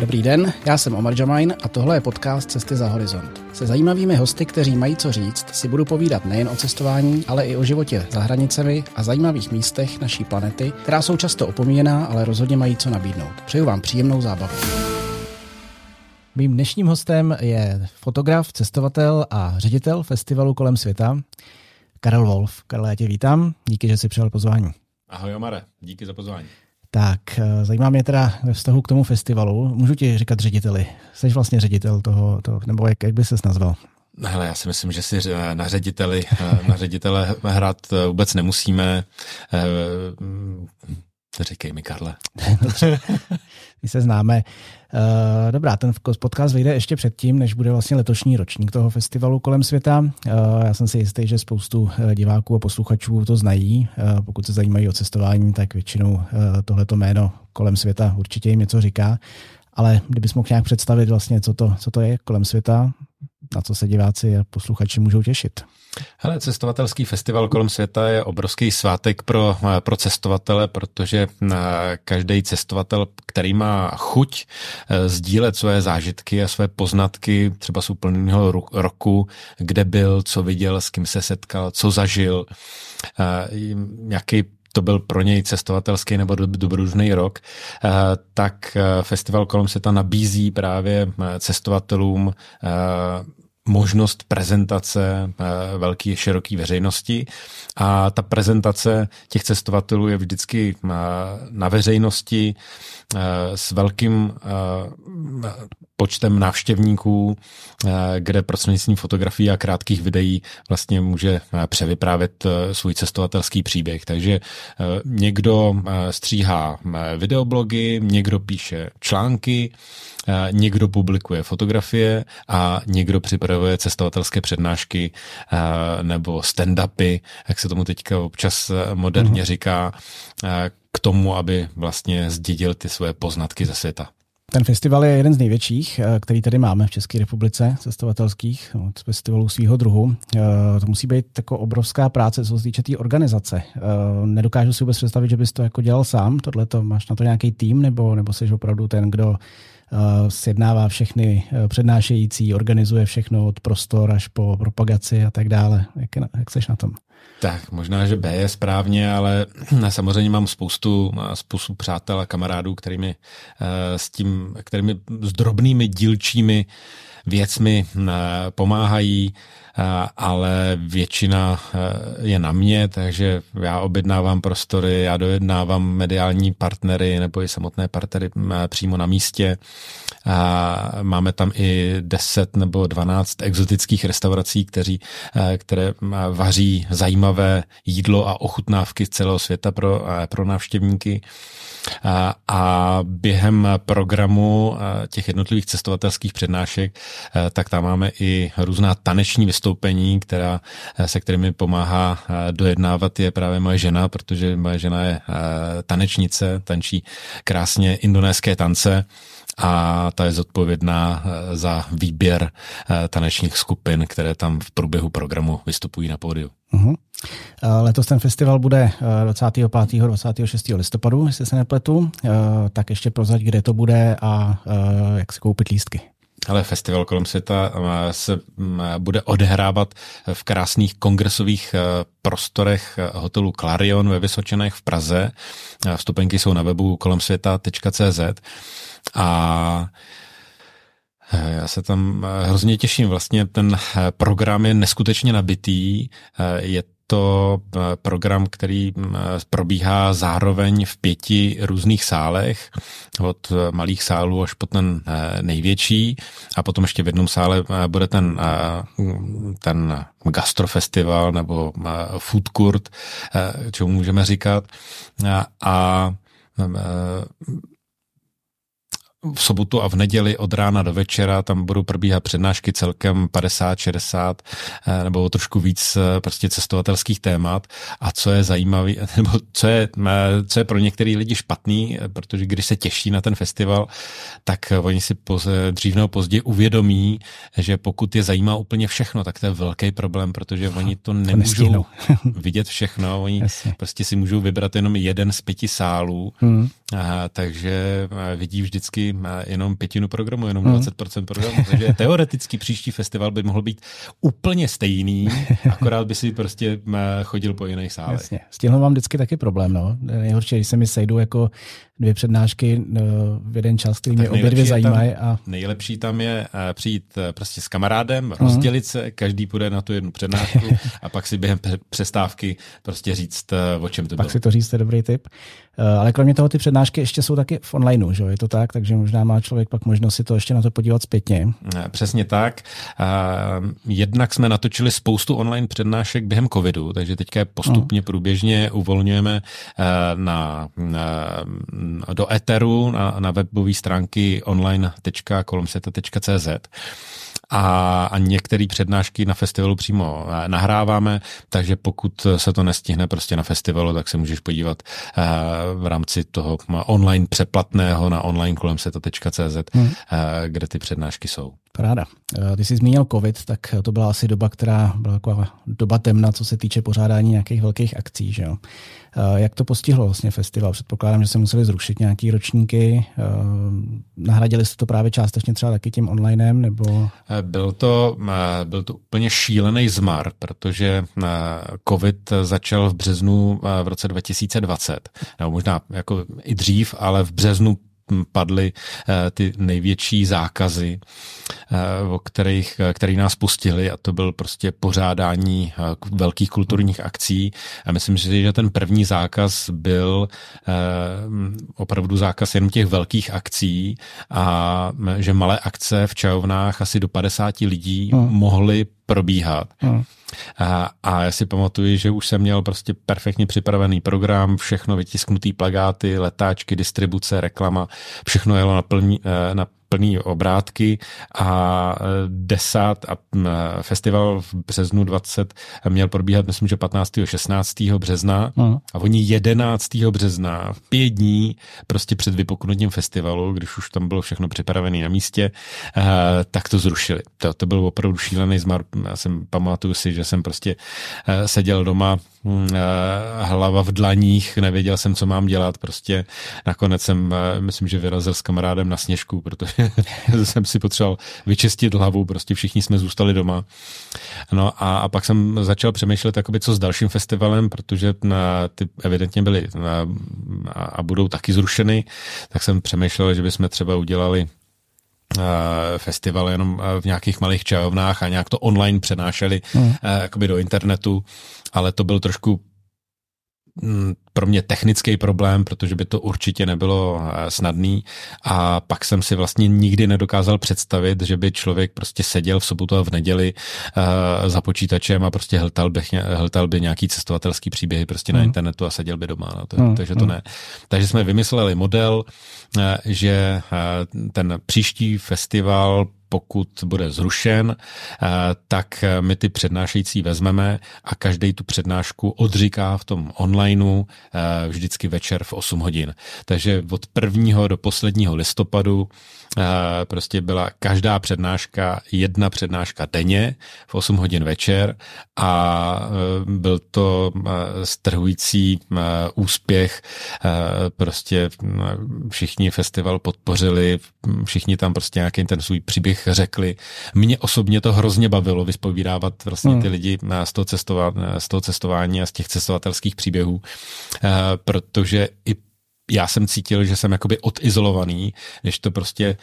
Dobrý den, já jsem Omar Jamain a tohle je podcast Cesty za horizont. Se zajímavými hosty, kteří mají co říct, si budu povídat nejen o cestování, ale i o životě za hranicemi a zajímavých místech naší planety, která jsou často opomíjená, ale rozhodně mají co nabídnout. Přeju vám příjemnou zábavu. Mým dnešním hostem je fotograf, cestovatel a ředitel festivalu kolem světa, Karel Wolf. Karel, já tě vítám. Díky, že jsi přijal pozvání. Ahoj Omare, díky za pozvání. Tak, eh, zajímá mě teda ve vztahu k tomu festivalu. Můžu ti říkat řediteli. Jsi vlastně ředitel toho, toho nebo jak, jak by ses nazval? Hele, já si myslím, že si na řediteli, eh, na ředitele hrát eh, vůbec nemusíme. Říkej mi, Karle. My se známe. Uh, dobrá, ten podcast vyjde ještě předtím, než bude vlastně letošní ročník toho festivalu kolem světa. Uh, já jsem si jistý, že spoustu eh, diváků a posluchačů to znají. Pokud se zajímají o cestování, tak většinou tohleto jméno kolem světa určitě jim něco říká. Ale kdybys mohl nějak představit vlastně, co to, co to je kolem světa, na co se diváci a posluchači můžou těšit. Hele, cestovatelský festival kolem světa je obrovský svátek pro, pro cestovatele, protože eh, každý cestovatel, který má chuť eh, sdílet své zážitky a své poznatky třeba z úplného roku, kde byl, co viděl, s kým se setkal, co zažil, eh, jaký to byl pro něj cestovatelský nebo dobrodružný rok, tak festival kolem světa nabízí právě cestovatelům možnost prezentace eh, velké, široké veřejnosti a ta prezentace těch cestovatelů je vždycky eh, na veřejnosti eh, s velkým počtem návštěvníků, kde prostřednictvím fotografií a krátkých videí vlastně může převyprávět svůj cestovatelský příběh. Takže někdo stříhá videoblogy, někdo píše články, někdo publikuje fotografie a někdo připravuje cestovatelské přednášky nebo stand-upy, jak se tomu teďka občas moderně mm-hmm. říká, k tomu, aby vlastně zdědil ty svoje poznatky ze světa. Ten festival je jeden z největších, který tady máme v České republice, cestovatelských, od festivalů svého druhu. To musí být jako obrovská práce, co se týče té organizace. Nedokážu si vůbec představit, že bys to jako dělal sám, tohle to máš na to nějaký tým, nebo, nebo jsi opravdu ten, kdo Eh, sjednává všechny eh, přednášející, organizuje všechno od prostor až po propagaci a tak dále. Jak, jak seš na tom? Tak, možná, že B je správně, ale samozřejmě mám spoustu, spoustu přátel a kamarádů, kterými eh, s tím, kterými s drobnými dílčími věcmi pomáhají ale většina eh, je na mě, takže já objednávám prostory, já dojednávám mediální partnery nebo i samotné partnery eh, přímo na místě. Máme tam i 10 nebo 12 exotických restaurací, kteří, eh, které vaří zajímavé jídlo a ochutnávky z celého světa pro, pro návštěvníky. A během programu těch jednotlivých cestovatelských přednášek, tak tam máme i různá taneční vystoupení, která, se kterými pomáhá dojednávat je právě moje žena, protože moje žena je tanečnice, tančí krásně indonéské tance a ta je zodpovědná za výběr tanečních skupin, které tam v průběhu programu vystupují na pódiu. Uh-huh. Letos ten festival bude 25. Eh, 26. listopadu, jestli se nepletu. Eh, tak ještě prozrať, kde to bude a eh, jak si koupit lístky. Ale festival kolem světa se mm, bude odehrávat v krásných kongresových prostorech hotelu Clarion ve Vysočenech v Praze. Vstupenky jsou na webu kolemsvěta.cz a já se tam hrozně těším. Vlastně ten program je neskutečně nabitý. Je to eh, program, který mm, probíhá zároveň v pěti různých sálech, od eh, malých sálů až po ten eh, největší a potom ještě v jednom sále bude ten, ten gastrofestival nebo food court, čemu můžeme říkat. A v sobotu a v neděli od rána do večera tam budou probíhat přednášky celkem 50, 60 eh, nebo trošku víc eh, prostě cestovatelských témat a co je zajímavé, nebo co je, eh, co je pro některý lidi špatný, protože když se těší na ten festival, tak oni si poz, dřív nebo později uvědomí, že pokud je zajímá úplně všechno, tak to je velký problém, protože oni to nemůžou vidět všechno, oni Jasně. prostě si můžou vybrat jenom jeden z pěti sálů, hmm. A, takže vidí vždycky teoreticky jenom pětinu programu, jenom hmm. 20% programu. Takže teoreticky příští festival by mohl být úplně stejný, akorát by si prostě chodil po jiných sálech. Jasně. S tímhle mám vždycky taky problém. No. Nejhorší, když se mi sejdou jako dvě přednášky v jeden čas, který mě obě dvě zajímají. A... Nejlepší tam je eh, přijít eh, prostě s kamarádem, rozdělit se, každý půjde na tu jednu přednášku a pak si během přestávky prostě říct, eh, o čem to pak bylo. Pak si to říct, to je dobrý tip. Ale kromě toho ty přednášky ještě jsou taky v onlineu, že je to tak, takže možná má člověk pak možnost si to ještě na to podívat zpětně. Přesně tak. Jednak jsme natočili spoustu online přednášek během covidu, takže teďka postupně průběžně uvolňujeme na, na do Etheru na, na webové stránky online.kolomseta.cz a, a některé přednášky na festivalu přímo nahráváme, takže pokud se to nestihne prostě na festivalu, tak se můžeš podívat v rámci toho online přeplatného na onlinekolemseta.cz, hmm. uh, kde ty přednášky jsou. Paráda. Ty jsi zmínil COVID, tak to byla asi doba, která byla taková doba temna, co se týče pořádání nějakých velkých akcí. Že jo? Jak to postihlo vlastně festival? Předpokládám, že se museli zrušit nějaký ročníky. Nahradili jste to právě částečně třeba taky tím onlinem? Nebo... Byl to, byl to úplně šílený zmar, protože COVID začal v březnu v roce 2020, nebo možná jako i dřív, ale v březnu padly eh, ty největší zákazy, eh, o kterých, eh, který nás pustili a to byl prostě pořádání velkých kulturních akcí. A myslím si, že ten první zákaz byl opravdu zákaz jen těch velkých akcí a že malé akce v čajovnách asi do 50 lidí hmm. mohly probíhat. Hmm. A, a já si pamatuju, že už jsem měl prostě perfektně připravený program, všechno vytisknutý plagáty, letáčky, distribuce, reklama, všechno jelo na, plní, eh, na plný obrátky a e, desát a festival v březnu 20 měl probíhat, myslím, že 15. 16. března uh. a oni 11. března v pět dní prostě před vypuknutím festivalu, když už tam bylo všechno připravené na místě, e, tak to zrušili. To, to byl opravdu šílený zmar. Já jsem pamatuju si, že jsem prostě e, seděl doma hlava v dlaních, nevěděl jsem, co mám dělat, prostě nakonec jsem, myslím, že vyrazil s kamarádem na sněžku, protože jsem si potřeboval vyčistit hlavu, prostě všichni jsme zůstali doma. No a, a pak jsem začal přemýšlet, jakoby, co s dalším festivalem, protože na, ty evidentně byly na, a, a budou taky zrušeny, tak jsem přemýšlel, že bychom třeba udělali festival jenom v nějakých malých čajovnách a nějak to online přenášeli jakoby do internetu, ale to byl trošku Mm, pro mě technický problém, protože by to určitě nebylo eh, snadný a pak jsem si vlastně nikdy nedokázal představit, že by člověk prostě seděl v sobotu a v neděli uh, za počítačem a prostě hltal by, hltal by nějaký cestovatelský příběhy prostě mm. na internetu a seděl by doma. No, to, mm. Takže to mm. ne. Takže jsme vymysleli model, uh, že uh, ten příští festival pokud bude zrušen, eh, tak my ty přednášející vezmeme a každý tu přednášku odříká v tom onlineu eh, vždycky večer v 8 hodin. Takže od prvního do posledního listopadu Eh, prostě byla každá přednáška, jedna přednáška denně v 8 hodin večer a eh, byl to eh, strhující úspěch. Prostě všichni festival podpořili, všichni tam prostě nějaký ten svůj příběh řekli. Mě osobně to hrozně bavilo vyspovídávat vlastně hmm. ty lidi z toho, cestování, z toho cestování a z těch cestovatelských příběhů, protože i já jsem cítil, že jsem jakoby odizolovaný, než to prostě,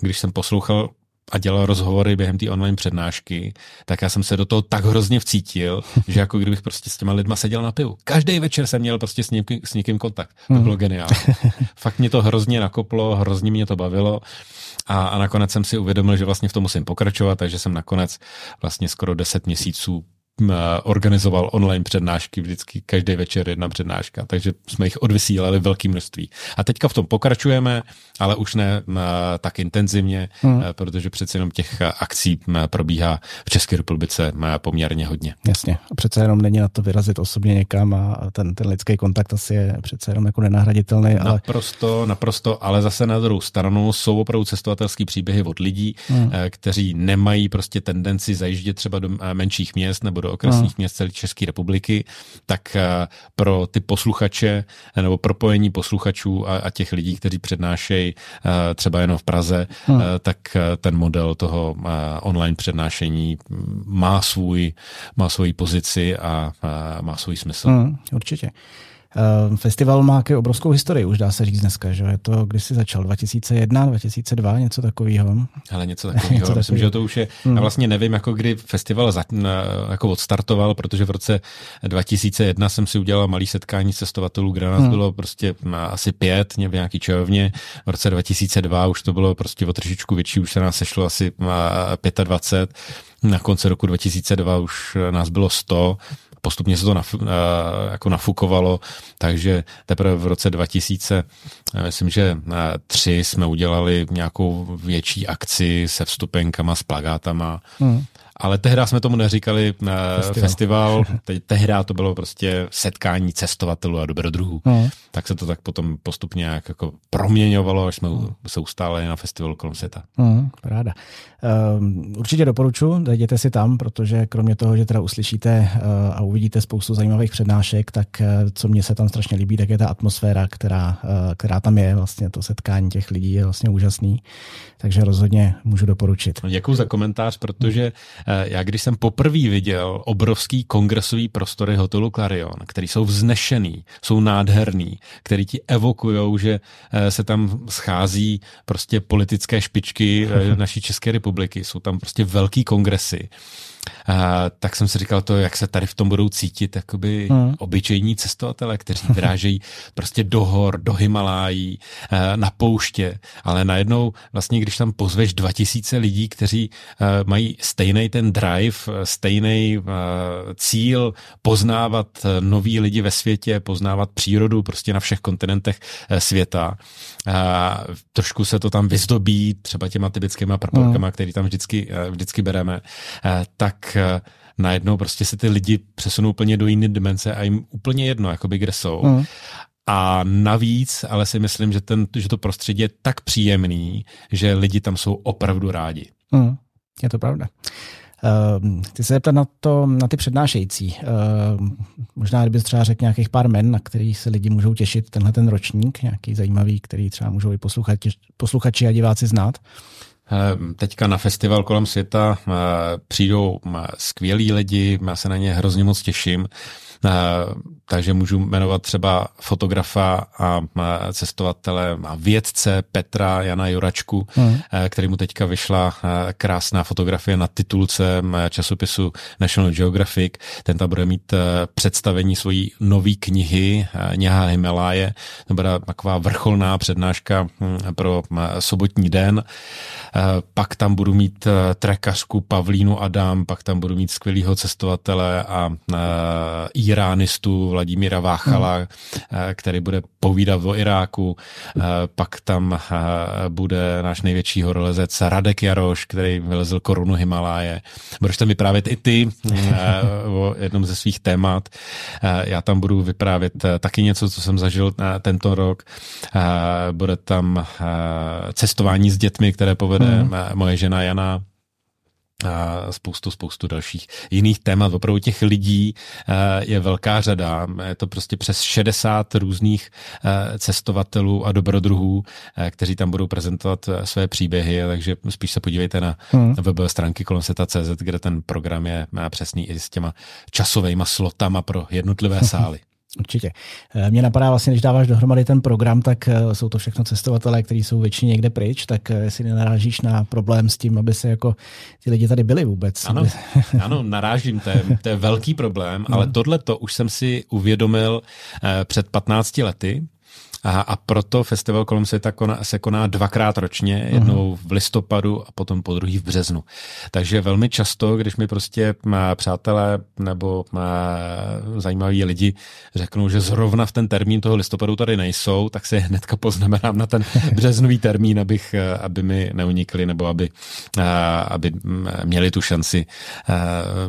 když jsem poslouchal a dělal rozhovory během té online přednášky, tak já jsem se do toho tak hrozně vcítil, že jako kdybych prostě s těma lidma seděl na pivu. Každý večer jsem měl prostě s někým, s někým kontakt. To bylo geniální. Fakt mě to hrozně nakoplo, hrozně mě to bavilo. A, a nakonec jsem si uvědomil, že vlastně v tom musím pokračovat, takže jsem nakonec vlastně skoro 10 měsíců organizoval online přednášky, vždycky každý večer jedna přednáška, takže jsme jich odvysílali velké množství. A teďka v tom pokračujeme, ale už ne tak intenzivně, hmm. protože přece jenom těch akcí probíhá v České republice poměrně hodně. Jasně, a přece jenom není na to vyrazit osobně někam a ten, ten lidský kontakt asi je přece jenom jako nenahraditelný. Ale... Naprosto, naprosto, ale zase na druhou stranu jsou opravdu cestovatelský příběhy od lidí, hmm. kteří nemají prostě tendenci zajíždět třeba do menších měst nebo do okresních měst celé České republiky, tak pro ty posluchače nebo propojení posluchačů a, a těch lidí, kteří přednášejí třeba jenom v Praze, hmm. tak ten model toho online přednášení má svůj, má svoji pozici a, má svůj smysl. Hmm, určitě. Ehm, festival má nějakou obrovskou historii, už dá se říct dneska, že je to, když jsi začal, 2001, 2002, něco takového. Ale něco takového, něco myslím, že to už je, hmm. já vlastně nevím, jako kdy festival za, jako odstartoval, protože v roce 2001 jsem si udělal malý setkání cestovatelů, kde nás hmm. bylo prostě asi pět, v nějaký čajovně, v roce 2002 už to bylo prostě o trošičku větší, už se nás sešlo asi 25, na konci roku 2002 už nás bylo 100 postupně se to naf, eh, jako nafukovalo, takže teprve v roce 2000, eh, myslím, že eh, tři jsme udělali nějakou větší akci se vstupenkama, s plagátama. Hmm ale tehdy jsme tomu neříkali uh, festival. festival. Te, tehdy to bylo prostě setkání cestovatelů a dobrodruhů. Mm. Tak se to tak potom postupně jak jako proměňovalo, až jsme mm. se ustáli na festivalu kolem světa. Mm, ráda. Um, určitě doporučuji, jděte si tam, protože kromě toho, že teda uslyšíte uh, a uvidíte spoustu zajímavých přednášek, tak uh, co mně se tam strašně líbí, tak je ta atmosféra, která, uh, která tam je, vlastně to setkání těch lidí je vlastně úžasný, takže rozhodně můžu doporučit. Děkuji za komentář, protože Eh, já když jsem poprvé viděl obrovský kongresový prostory hotelu Clarion, který jsou vznešený, jsou nádherný, který ti evokujou, že eh, se tam schází prostě politické špičky eh, naší České republiky, jsou tam prostě velký kongresy a, tak jsem si říkal to, jak se tady v tom budou cítit jakoby hmm. obyčejní cestovatelé, kteří vyrážejí prostě do hor, do Himalájí, na pouště, ale najednou vlastně, když tam pozveš 2000 lidí, kteří mají stejný ten drive, stejný cíl poznávat nový lidi ve světě, poznávat přírodu prostě na všech kontinentech e, světa. A trošku se to tam vyzdobí třeba těma typickýma praporkama, hmm. který tam vždycky, e, vždycky bereme, e, tak tak eh, najednou prostě se ty lidi přesunou úplně do jiné dimenze a jim úplně jedno, jakoby kde jsou. Mm. A navíc, ale si myslím, že, ten, že to prostředí je tak příjemný, že lidi tam jsou opravdu rádi. Mm. Je to pravda. Uh, chci se zeptat na, to, na ty přednášející. Uh, možná, kdyby třeba řekl nějakých pár men, na který se lidi můžou těšit tenhle ten ročník, nějaký zajímavý, který třeba můžou i posluchači, posluchači a diváci znát. Ehm, teďka na festival kolem světa eh, přijdou eh, skvělí lidi, já se na ně hrozně moc těším. Eh, takže můžu jmenovat třeba fotografa a cestovatele a vědce Petra Jana Juračku, hmm. který mu teďka vyšla krásná fotografie na titulce časopisu National Geographic. Ten tam bude mít představení svojí nové knihy Něha Himaláje. To bude taková vrcholná přednáška hm, pro sobotní den. Pak tam budu mít trekařku Pavlínu Adam, pak tam budu mít skvělýho cestovatele a iránistu Vladimíra Váchala, hmm. který bude povídat o Iráku. Eh, pak tam eh, bude náš největší horolezec Radek Jaroš, který vylezl korunu Himaláje. Budeš tam vyprávět i ty o jednom ze svých témat. Já tam budu vyprávět taky něco, co jsem zažil tento rok. Bude tam cestování s dětmi, které povede hmm. moje žena Jana a spoustu, spoustu dalších jiných témat. Opravdu těch lidí eh, je velká řada. Je to prostě přes 60 různých eh, cestovatelů a dobrodruhů, eh, kteří tam budou prezentovat své příběhy, takže spíš se podívejte na hmm. web stránky kolem CZ, kde ten program je přesný i s těma časovými slotama pro jednotlivé sály. Určitě. Eh, Mně napadá vlastně, když dáváš dohromady ten program, tak eh, jsou to všechno cestovatelé, kteří jsou většině někde pryč, tak eh, jestli nenarážíš na problém s tím, aby se jako ty lidi tady byli vůbec. Ano, ano narážím, to je, to je velký problém, ale tohle to už jsem si uvědomil před 15 lety, a, a proto festival kolem světa koná, se koná dvakrát ročně, jednou v listopadu a potom po druhý v březnu. Takže velmi často, když mi prostě má přátelé nebo má zajímaví lidi řeknou, že zrovna v ten termín toho listopadu tady nejsou, tak se hnedka poznamenám na ten březnový termín, abych, aby mi neunikli nebo aby, aby měli tu šanci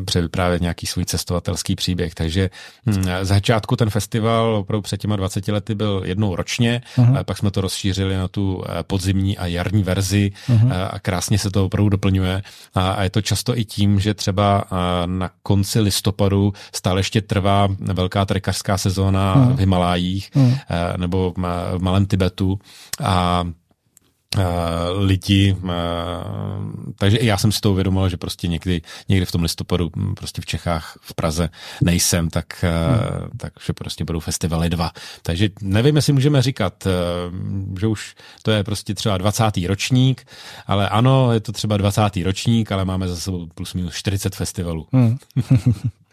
převyprávět nějaký svůj cestovatelský příběh. Takže hm, z začátku ten festival opravdu před těma 20 lety byl jednou ročně ročně, uh-huh. pak jsme to rozšířili na tu podzimní a jarní verzi uh-huh. a krásně se to opravdu doplňuje a, je to často i tím, že třeba na konci listopadu stále ještě trvá velká trekařská sezóna uh-huh. v Himalájích uh-huh. nebo v Malém Tibetu a lidi, uh, takže i já jsem si to uvědomil, že prostě někdy, někdy v tom listopadu hm, prostě v Čechách, v Praze nejsem, tak, uh, hmm. takže prostě budou festivaly dva. Takže nevím, jestli můžeme říkat, že už to je prostě třeba 20. ročník, ale ano, je to třeba 20. ročník, ale máme za sebou plus minus 40 festivalů. Hmm.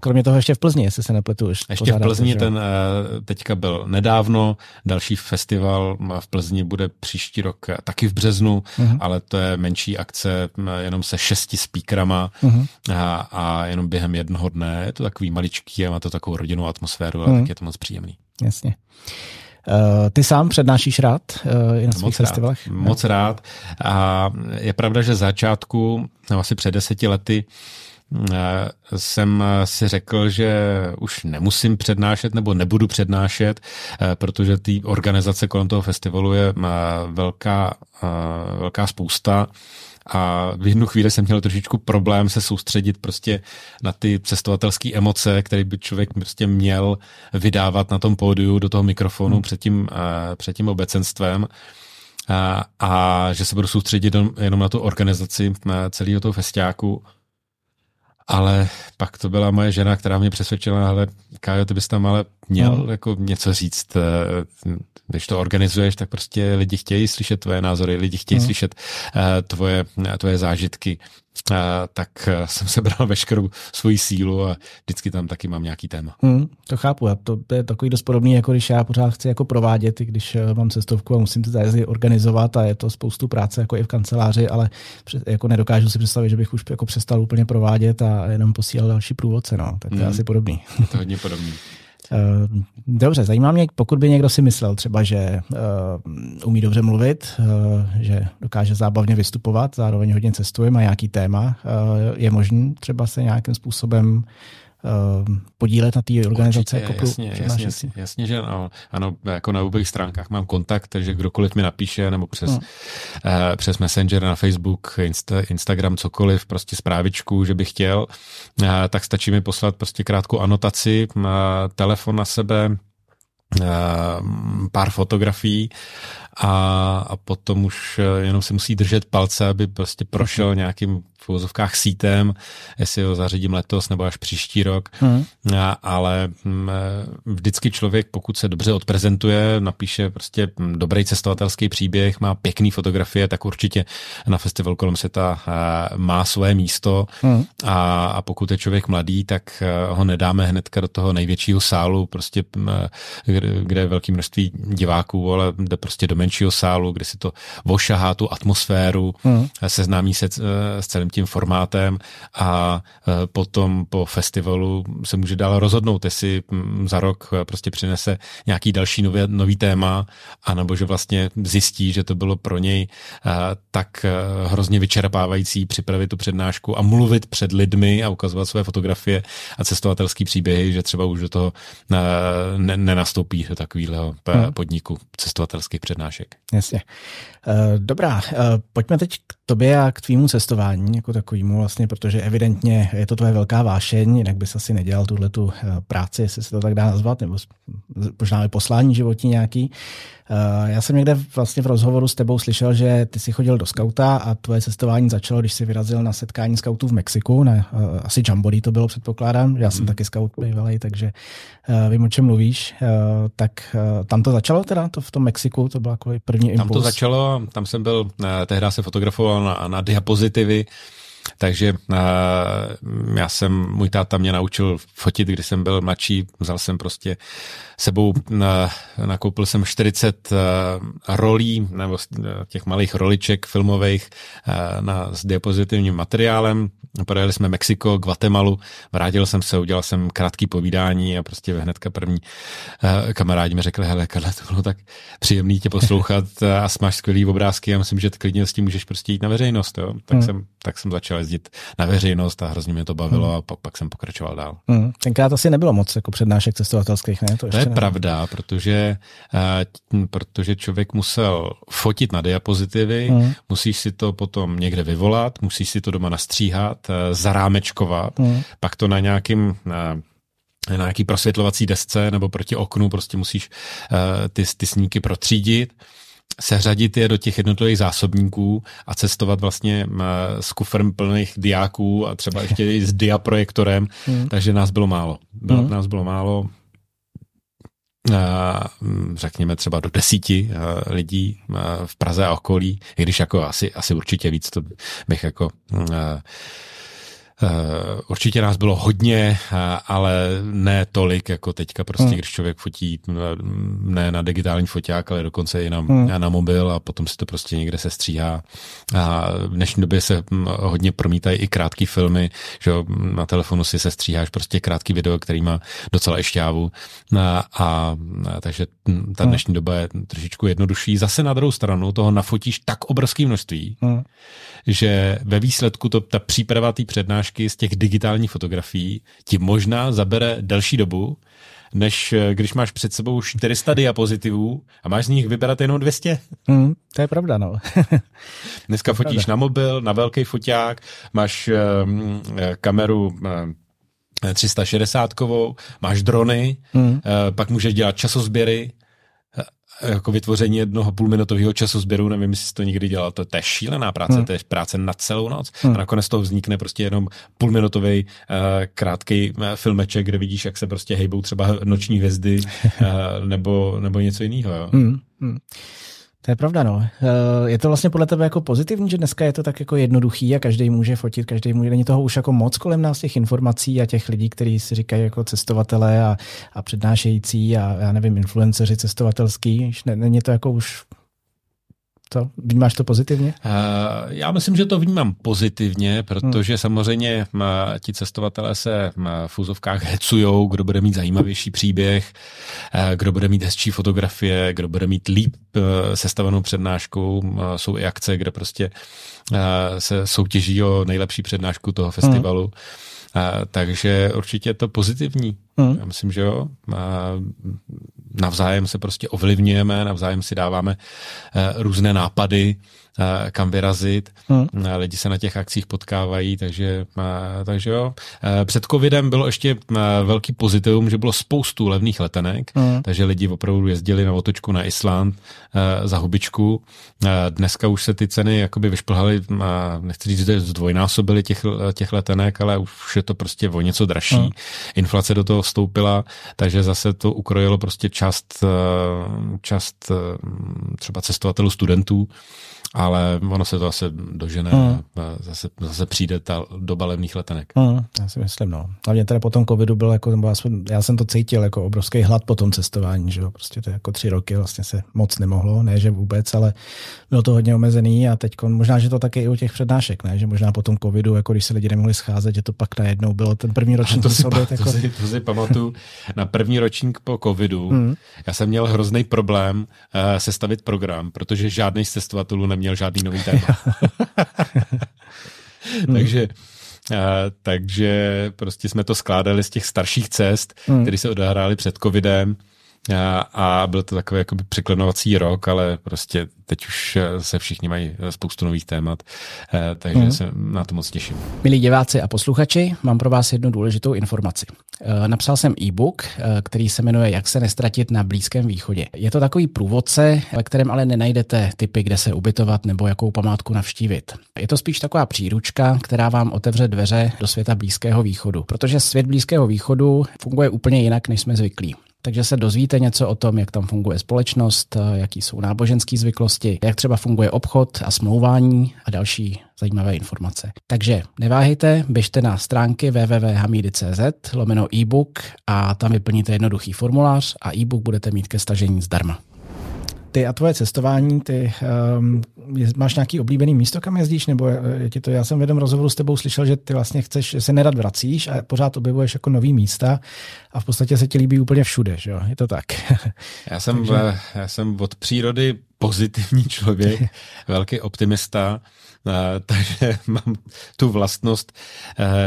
Kromě toho ještě v Plzni, jestli se nepletu. Ještě v Plzni to, ten eh, teďka byl nedávno, další festival v Plzni bude příští rok taky v březnu, uh-huh. ale to je menší akce, jenom se šesti speakerama uh-huh. a, a jenom během jednoho dne. Je to takový maličký a má to takovou rodinnou atmosféru, ale uh-huh. tak je to moc příjemný. Jasně. Uh, ty sám přednášíš rád uh, i na svých moc festivalech? Rád, moc rád. A je pravda, že začátku, no asi před deseti lety, uh, jsem eh, si řekl, že už nemusím přednášet nebo nebudu přednášet, eh, protože ty organizace kolem toho festivalu je velká, velká spousta a v jednu chvíli jsem měl trošičku problém se soustředit prostě na ty cestovatelské emoce, které by člověk prostě měl vydávat na tom pódiu do toho mikrofonu hmm. před, tím, před tím obecenstvem a, a že se budu soustředit jenom na tu organizaci celého toho festiáku ale pak to byla moje žena, která mě přesvědčila, ale Kájo, ty bys tam ale měl no. jako něco říct. Eh, když to organizuješ, tak prostě lidi chtějí slyšet tvoje názory, lidi chtějí no. slyšet uh, tvoje, tvoje zážitky tak eh, jsem sebral veškerou svoji sílu a vždycky tam taky mám nějaký téma. Hmm, to chápu, a to je takový dost podobný, jako když já pořád chci jako provádět, i když eh, mám cestovku a musím ty zájezdy organizovat a je to spoustu práce jako i v kanceláři, ale jako nedokážu si představit, že bych už jako přestal úplně provádět a jenom posílal další průvodce, no. tak to je hmm. asi podobný. Je to hodně podobný. Eh, dobře, zajímá mě, pokud by někdo si myslel třeba, že uh, umí dobře mluvit, uh, že dokáže zábavně vystupovat, zároveň hodně cestuje, má nějaký téma, uh, je možný třeba se nějakým způsobem podílet na té organizaci? Určitě, jako jasně, jasně, jasně, jasně, že ano, ano, jako na obých stránkách mám kontakt, takže kdokoliv mi napíše, nebo přes, no. uh, přes Messenger na Facebook, Insta, Instagram, cokoliv, prostě zprávičku, že bych chtěl, uh, tak stačí mi poslat prostě krátkou anotaci, uh, telefon na sebe, pár fotografií a, a potom už jenom si musí držet palce, aby prostě prošel nějakým v úzovkách sítem, jestli ho zařadím letos nebo až příští rok, hmm. a, ale m, mm, vždycky člověk, pokud se dobře odprezentuje, napíše prostě dobrý cestovatelský příběh, má pěkný fotografie, tak určitě na festival kolem světa má své místo hmm. a, a pokud je člověk mladý, tak ho nedáme hnedka do toho největšího sálu, prostě kde, kde je velké množství diváků, ale jde prostě do menšího sálu, kde si to vošahá tu atmosféru, hmm. seznámí se s celým tím formátem a e, potom po festivalu se může dál rozhodnout, jestli za rok e, prostě přinese nějaký další nový, nový téma, anebo že vlastně zjistí, že to bylo pro něj tak hrozně vyčerpávající připravit tu přednášku a mluvit před lidmi a ukazovat své fotografie a cestovatelský příběhy, že třeba už do toho nenastoupí do takového hmm. podniku cestovatelských přednášek. Jasně. Dobrá, pojďme teď k tobě a k tvýmu cestování jako takovýmu vlastně, protože evidentně je to tvoje velká vášeň, jinak bys asi nedělal tuhle tu eh, práci, jestli se to tak dá nazvat, nebo možná i poslání životní nějaký. Eh, já jsem někde vlastně v rozhovoru s tebou slyšel, že ty jsi chodil do skauta a tvoje cestování začalo, když jsi vyrazil na setkání skautů v Mexiku, ne, eh, asi Jamboree to bylo, předpokládám. Já jsem hmm. taky skaut bývalý, takže vím, o čem mluvíš. Tak tam to začalo teda, to v tom Mexiku, to byl jako první impuls. Tam to začalo, tam jsem byl, tehdy se fotografoval na, na diapozitivy, takže uh, já jsem, můj táta mě naučil fotit, když jsem byl mladší, vzal jsem prostě sebou, uh, nakoupil jsem 40 uh, rolí, nebo těch malých roliček filmových na, s diapozitivním materiálem, projeli jsme Mexiko, Guatemalu, vrátil jsem se, udělal jsem krátký povídání a prostě hnedka první kamarádi mi řekli, hele, Karle, to bylo tak příjemný tě poslouchat a máš skvělý obrázky a myslím, že klidně s tím můžeš prostě jít na veřejnost, jo? Tak, hmm. jsem, tak jsem začal začal jezdit na veřejnost a hrozně mě to bavilo hmm. a pak, pak jsem pokračoval dál. Hmm. Tenkrát asi nebylo moc jako přednášek cestovatelských, ne? To, to je ne. pravda, protože, uh, protože člověk musel fotit na diapozitivy, hmm. musíš si to potom někde vyvolat, musíš si to doma nastříhat, uh, zarámečkovat, hmm. pak to na nějakým uh, na nějaký prosvětlovací desce nebo proti oknu prostě musíš uh, ty, ty sníky protřídit seřadit je do těch jednotlivých zásobníků a cestovat vlastně s kufrem plných diáků a třeba ještě i s diaprojektorem, mm. takže nás bylo málo. Bylo, mm. Nás bylo málo, řekněme třeba do desíti lidí v Praze a okolí, i když jako asi, asi určitě víc, to bych jako Eh, určitě nás bylo hodně, eh, ale ne tolik jako teďka prostě, hmm. když člověk fotí ne na digitální foťák, ale dokonce i na, hmm. na mobil a potom si to prostě někde se stříhá. A v dnešní době se hm, hodně promítají i krátké filmy, že na telefonu si se stříháš prostě krátký video, který má docela šťávu. A, a, a takže hm, ta hmm. dnešní doba je trošičku jednodušší. Zase na druhou stranu toho nafotíš tak obrovské množství, hmm. že ve výsledku to, ta příprava té přednášky přednášky z těch digitálních fotografií ti možná zabere delší dobu, než eh, když máš před sebou 400 diapozitivů a máš z nich vybrat jenom 200. Hmm, to je pravda, no. Dneska fotíš pravda. na mobil, na velký foťák, máš um, kameru um, 360 kovou, máš drony, hmm. uh, pak můžeš dělat časozběry, jako vytvoření jednoho půlminutového času sběru, nevím, jestli to někdy dělal, to, to je šílená práce, hmm. to je práce na celou noc hmm. a nakonec toho vznikne prostě jenom půlminutový uh, krátký uh, filmeček, kde vidíš, jak se prostě hejbou třeba noční hvězdy uh, nebo, nebo něco jiného. Jo. Hmm. Hmm. To je pravda, no. Eh, je to vlastně podle tebe jako pozitivní, že dneska je to tak jako jednoduchý a každý může fotit, každý může. Není toho už jako moc kolem nás těch informací a těch lidí, kteří si říkají jako cestovatelé a, a přednášející a já nevím, influenceři cestovatelský. Není to jako už to, vnímáš to pozitivně? Uh, já myslím, že to vnímám pozitivně, protože hmm. samozřejmě uh, ti cestovatelé se uh, v úzovkách hecujou, kdo bude mít zajímavější příběh, uh, kdo bude mít hezčí fotografie, kdo bude mít líp uh, sestavenou přednášku. Uh, jsou i akce, kde prostě uh, se soutěží o nejlepší přednášku toho festivalu. Hmm. Uh, takže určitě je to pozitivní. Hmm. Já myslím, že jo. Uh, navzájem se prostě ovlivňujeme, navzájem si dáváme uh, různé nápady, kam vyrazit. Hmm. Lidi se na těch akcích potkávají, takže, takže jo. Před covidem bylo ještě velký pozitivum, že bylo spoustu levných letenek, hmm. takže lidi opravdu jezdili na otočku na Island za hubičku. Dneska už se ty ceny jakoby vyšplhaly, nechci říct, že zdvojnásobily těch, těch letenek, ale už je to prostě o něco dražší. Hmm. Inflace do toho vstoupila, takže zase to ukrojilo prostě část, část třeba cestovatelů studentů, ale ono se to asi dožene hmm. a zase, zase přijde ta doba levných letenek. Hmm, já si myslím, no. Hlavně teda po tom covidu byl jako, nebo já jsem to cítil jako obrovský hlad po tom cestování, že jo, prostě to jako tři roky vlastně se moc nemohlo, ne, že vůbec, ale bylo to hodně omezený a teď možná, že to taky i u těch přednášek, ne, že možná po tom covidu, jako když se lidi nemohli scházet, že to pak najednou bylo ten první ročník. To si, pa, jako... to, si, to si pamatuju, na první ročník po covidu, hmm. já jsem měl hrozný problém uh, sestavit program, protože žádný z cestovatelů neměl žádný nový téma. takže uh, takže prostě jsme to skládali z těch starších cest, hmm. které se odehrály před covidem a, a byl to takový jakoby překlenovací rok, ale prostě teď už eh, se všichni mají eh, spoustu nových témat, eh, takže mm. se na to moc těším. Milí diváci a posluchači, mám pro vás jednu důležitou informaci. Napsal jsem e-book, který se jmenuje Jak se nestratit na Blízkém východě. Je to takový průvodce, ve kterém ale nenajdete typy, kde se ubytovat nebo jakou památku navštívit. Je to spíš taková příručka, která vám otevře dveře do světa Blízkého východu, protože svět Blízkého východu funguje úplně jinak, než jsme zvyklí takže se dozvíte něco o tom, jak tam funguje společnost, jaký jsou náboženské zvyklosti, jak třeba funguje obchod a smlouvání a další zajímavé informace. Takže neváhejte, běžte na stránky www.hamidy.cz lomeno e-book a tam vyplníte jednoduchý formulář a e-book budete mít ke stažení zdarma ty a tvoje cestování, ty um, máš nějaký oblíbený místo, kam jezdíš, nebo je ti to, já jsem v jednom rozhovoru s tebou slyšel, že ty vlastně chceš, že se nerad vracíš a pořád objevuješ jako nový místa a v podstatě se ti líbí úplně všude, že jo? Je to tak. já, jsem, Takže... já jsem od přírody pozitivní člověk, velký optimista, takže mám tu vlastnost,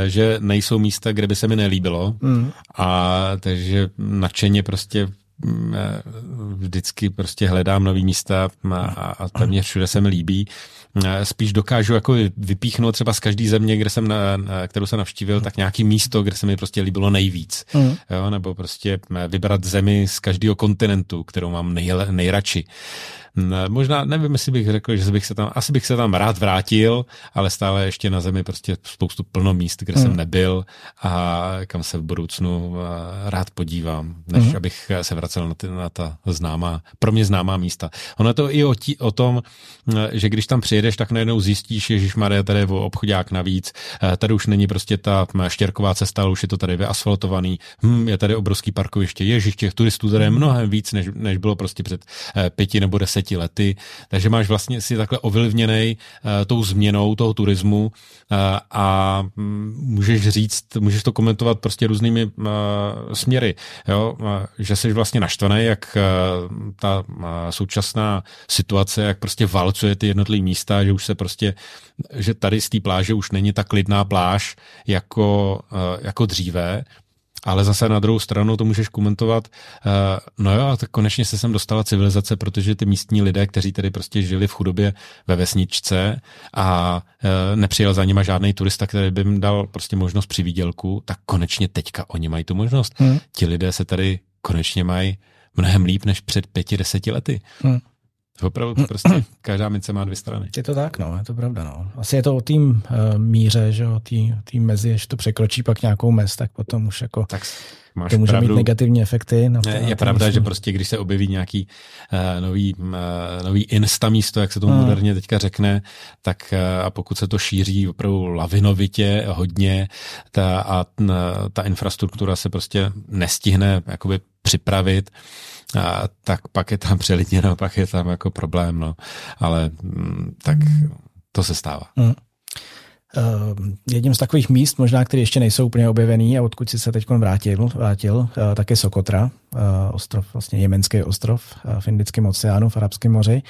že nejsou místa, kde by se mi nelíbilo mm. a takže nadšeně prostě vždycky prostě hledám nový místa a, a téměř všude se mi líbí. Eh, spíš dokážu jako vypíchnout třeba z každé země, kde jsem na, kterou jsem navštívil, tak nějaký místo, kde se mi prostě líbilo nejvíc. Mm. Jo, nebo prostě eh, vybrat zemi z každého kontinentu, kterou mám nej, nejradši. Možná nevím, jestli bych řekl, že bych se tam, asi bych se tam rád vrátil, ale stále ještě na zemi prostě spoustu plno míst, kde hmm. jsem nebyl a kam se v budoucnu eh, rád podívám, než hmm. abych se vracel na, ty, na ta známá, pro mě známá místa. Ono je to i o, tí, o tom, eh, že když tam přijedeš, tak najednou zjistíš, že Maria, tady je obchodák navíc, eh, tady už není prostě ta štěrková cesta, ale už je to tady vyasfaltovaný, hm, je tady obrovský parkoviště, ježiš, těch turistů tady je mnohem víc, než, než bylo prostě před pěti nebo deseti deseti lety, takže máš vlastně si takhle ovlivněný uh, tou změnou toho turismu uh, a um, můžeš říct, můžeš to komentovat prostě různými uh, směry, jo? Uh, že jsi vlastně naštvaný, jak uh, ta uh, současná situace, jak prostě válcuje ty jednotlivé místa, že už se prostě, že tady z té pláže už není tak klidná pláž jako, uh, jako dříve, ale zase na druhou stranu to můžeš komentovat, uh, no jo, tak konečně se sem dostala civilizace, protože ty místní lidé, kteří tady prostě žili v chudobě ve vesničce a uh, nepřijel za nima žádný turista, který by jim dal prostě možnost při výdělku, tak konečně teďka oni mají tu možnost. Hmm. Ti lidé se tady konečně mají mnohem líp než před pěti, deseti lety. Hmm. Opravdu prostě každá mince má dvě strany. Je to tak, no, je to pravda, no. Asi je to o tým uh, míře, že o tý mezi, když to překročí pak nějakou mez, tak potom už jako tak máš to může pravdu. mít negativní efekty. Na to, je, je pravda, myslím. že prostě když se objeví nějaký uh, nový, uh, nový insta místo, jak se to hmm. moderně teďka řekne, tak uh, a pokud se to šíří opravdu lavinovitě hodně ta, a uh, ta infrastruktura se prostě nestihne jakoby připravit, a, tak pak je tam přelidněno, pak je tam jako problém, no. Ale mm, tak to se stává. Mm. Uh, jedním z takových míst, možná, které ještě nejsou úplně objevený a odkud si se teď vrátil, vrátil uh, tak je Sokotra, uh, ostrov, vlastně jemenský ostrov v Indickém oceánu, v Arabském moři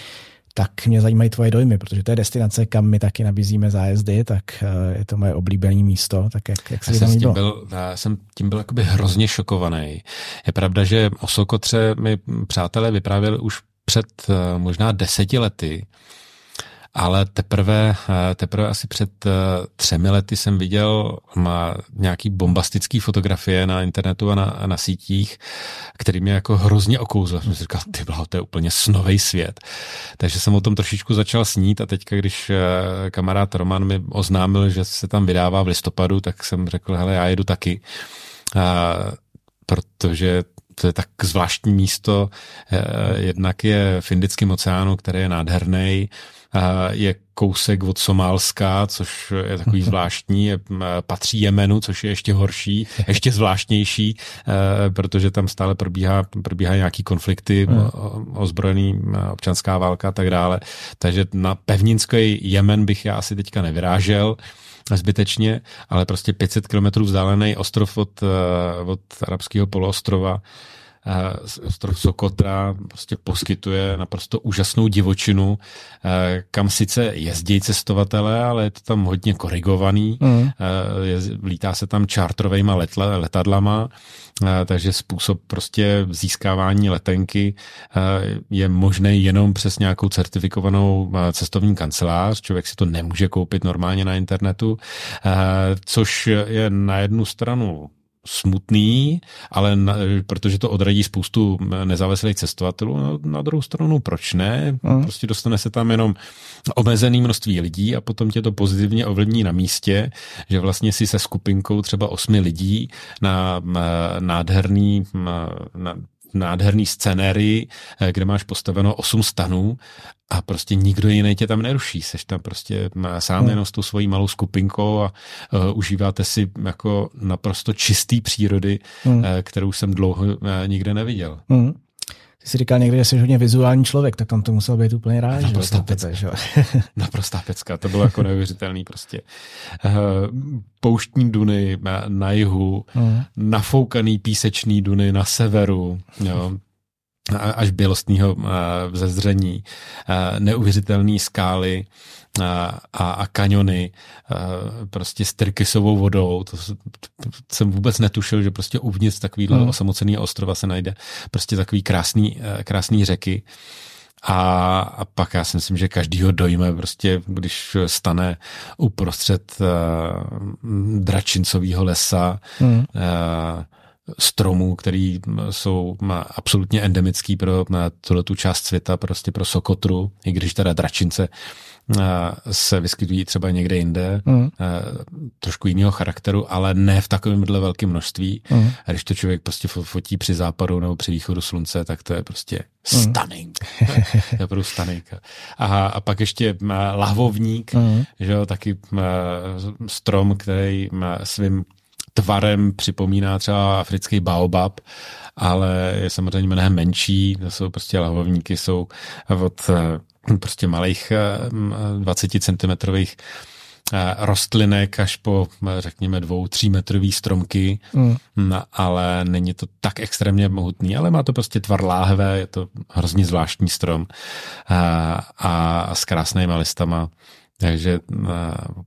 tak mě zajímají tvoje dojmy, protože to je destinace, kam my taky nabízíme zájezdy, tak eh, je to moje oblíbené místo, tak jak, jak se jsem tím byl, Já jsem tím byl jakoby hrozně šokovaný. Je pravda, že o Sokotře mi přátelé vyprávěli už před eh, možná deseti lety, ale teprve, eh, teprve asi před eh, třemi lety jsem viděl má nějaký bombastický fotografie na internetu a na, na sítích, který mě jako hrozně okouzl. Jsem si říkal, ty blaho, to je úplně snový svět. Takže jsem o tom trošičku začal snít a teďka, když eh, kamarád Roman mi oznámil, že se tam vydává v listopadu, tak jsem řekl, hele, já jedu taky. A, protože to je tak zvláštní místo. Jednak je v Indickém oceánu, který je nádherný, je kousek od Somálska, což je takový zvláštní, patří Jemenu, což je ještě horší, ještě zvláštnější, e, protože tam stále probíhá, probíhá nějaký konflikty, hmm. ozbrojený občanská válka a tak dále. Takže na pevninský Jemen bych já asi teďka nevyrážel zbytečně, ale prostě 500 kilometrů vzdálený ostrov od, e, od arabského poloostrova, ostrov Sokotra prostě poskytuje naprosto úžasnou divočinu, eh, kam sice jezdí cestovatele, ale je to tam hodně korigovaný, mm. lítá se tam čártrovejma letla, letadlama, eh, takže způsob prostě získávání letenky je možný jenom přes nějakou certifikovanou cestovní kancelář, člověk si to nemůže koupit normálně na internetu, což je na jednu stranu smutný, ale na, protože to odradí spoustu nezávislých cestovatelů, na, na druhou stranu proč ne? Mm. Prostě dostane se tam jenom omezený množství lidí a potom tě to pozitivně ovlivní na místě, že vlastně si se skupinkou třeba osmi lidí na, na nádherný na, nádherný scenérii, eh, kde máš postaveno osm stanů a prostě nikdo jiný tě tam neruší. Seš tam prostě sám jenom s tou svojí malou skupinkou a uh, užíváte si jako naprosto čistý přírody, hmm. uh, kterou jsem dlouho uh, nikde neviděl. Hmm. Ty jsi říkal někdy, že jsi hodně vizuální člověk, tak tam to musel být úplně rád. Naprostá že? pecka. Že? Naprostá pecka, to bylo jako neuvěřitelný prostě. Uh, pouštní duny na jihu, uh nafoukaný písečný duny na severu, jo až bělostního vzezření, neuvěřitelné skály, a, a kaniony prostě s tyrkysovou vodou. To, to jsem vůbec netušil, že prostě uvnitř takovýhle hmm. osamocený ostrova se najde prostě takový krásný, krásný řeky. A, a pak já si myslím, že každýho dojme prostě, když stane uprostřed uh, dračincového lesa, hmm. uh, stromů, který jsou absolutně endemický pro tuto tu část světa, prostě pro Sokotru, i když teda dračince se vyskytují třeba někde jinde, mm. trošku jiného charakteru, ale ne v takovémhle velkém množství. Mm. A když to člověk prostě fotí při západu nebo při východu slunce, tak to je prostě mm. stunning. to je prostě stunning. A, a pak ještě lahvovník, mm. že jo, taky strom, který svým tvarem připomíná třeba africký baobab, ale je samozřejmě mnohem menší, to jsou prostě lahvovníky, jsou od prostě malých 20 cm rostlinek až po, řekněme, dvou, tří metrový stromky, mm. no, ale není to tak extrémně mohutný, ale má to prostě tvar láhve, je to hrozně zvláštní strom a, a s krásnými listama. Takže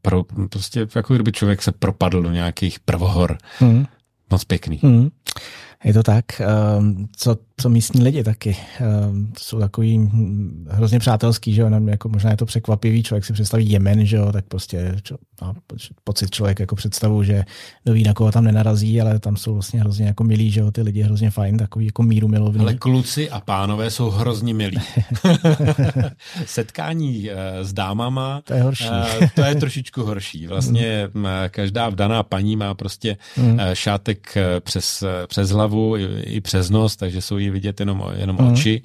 pro, prostě jako kdyby člověk se propadl do nějakých prvohor. Mm. Moc pěkný. Mm. Je to tak. Co, co místní lidi taky. Ehm, jsou takový hm, hrozně přátelský, že jo, jako možná je to překvapivý, člověk si představí Jemen, že jo, tak prostě má pocit člověk jako představu, že ví, na koho tam nenarazí, ale tam jsou vlastně hrozně jako milí, že jo, ty lidi hrozně fajn, takový jako míru milovný. Ale kluci a pánové jsou hrozně milí. Setkání eh, s dámama, to je horší. Eh, to je trošičku horší. Vlastně mm. každá vdaná paní má prostě mm. šátek přes, přes hlavu i, i přes nos, takže jsou vidět jenom, jenom mm. oči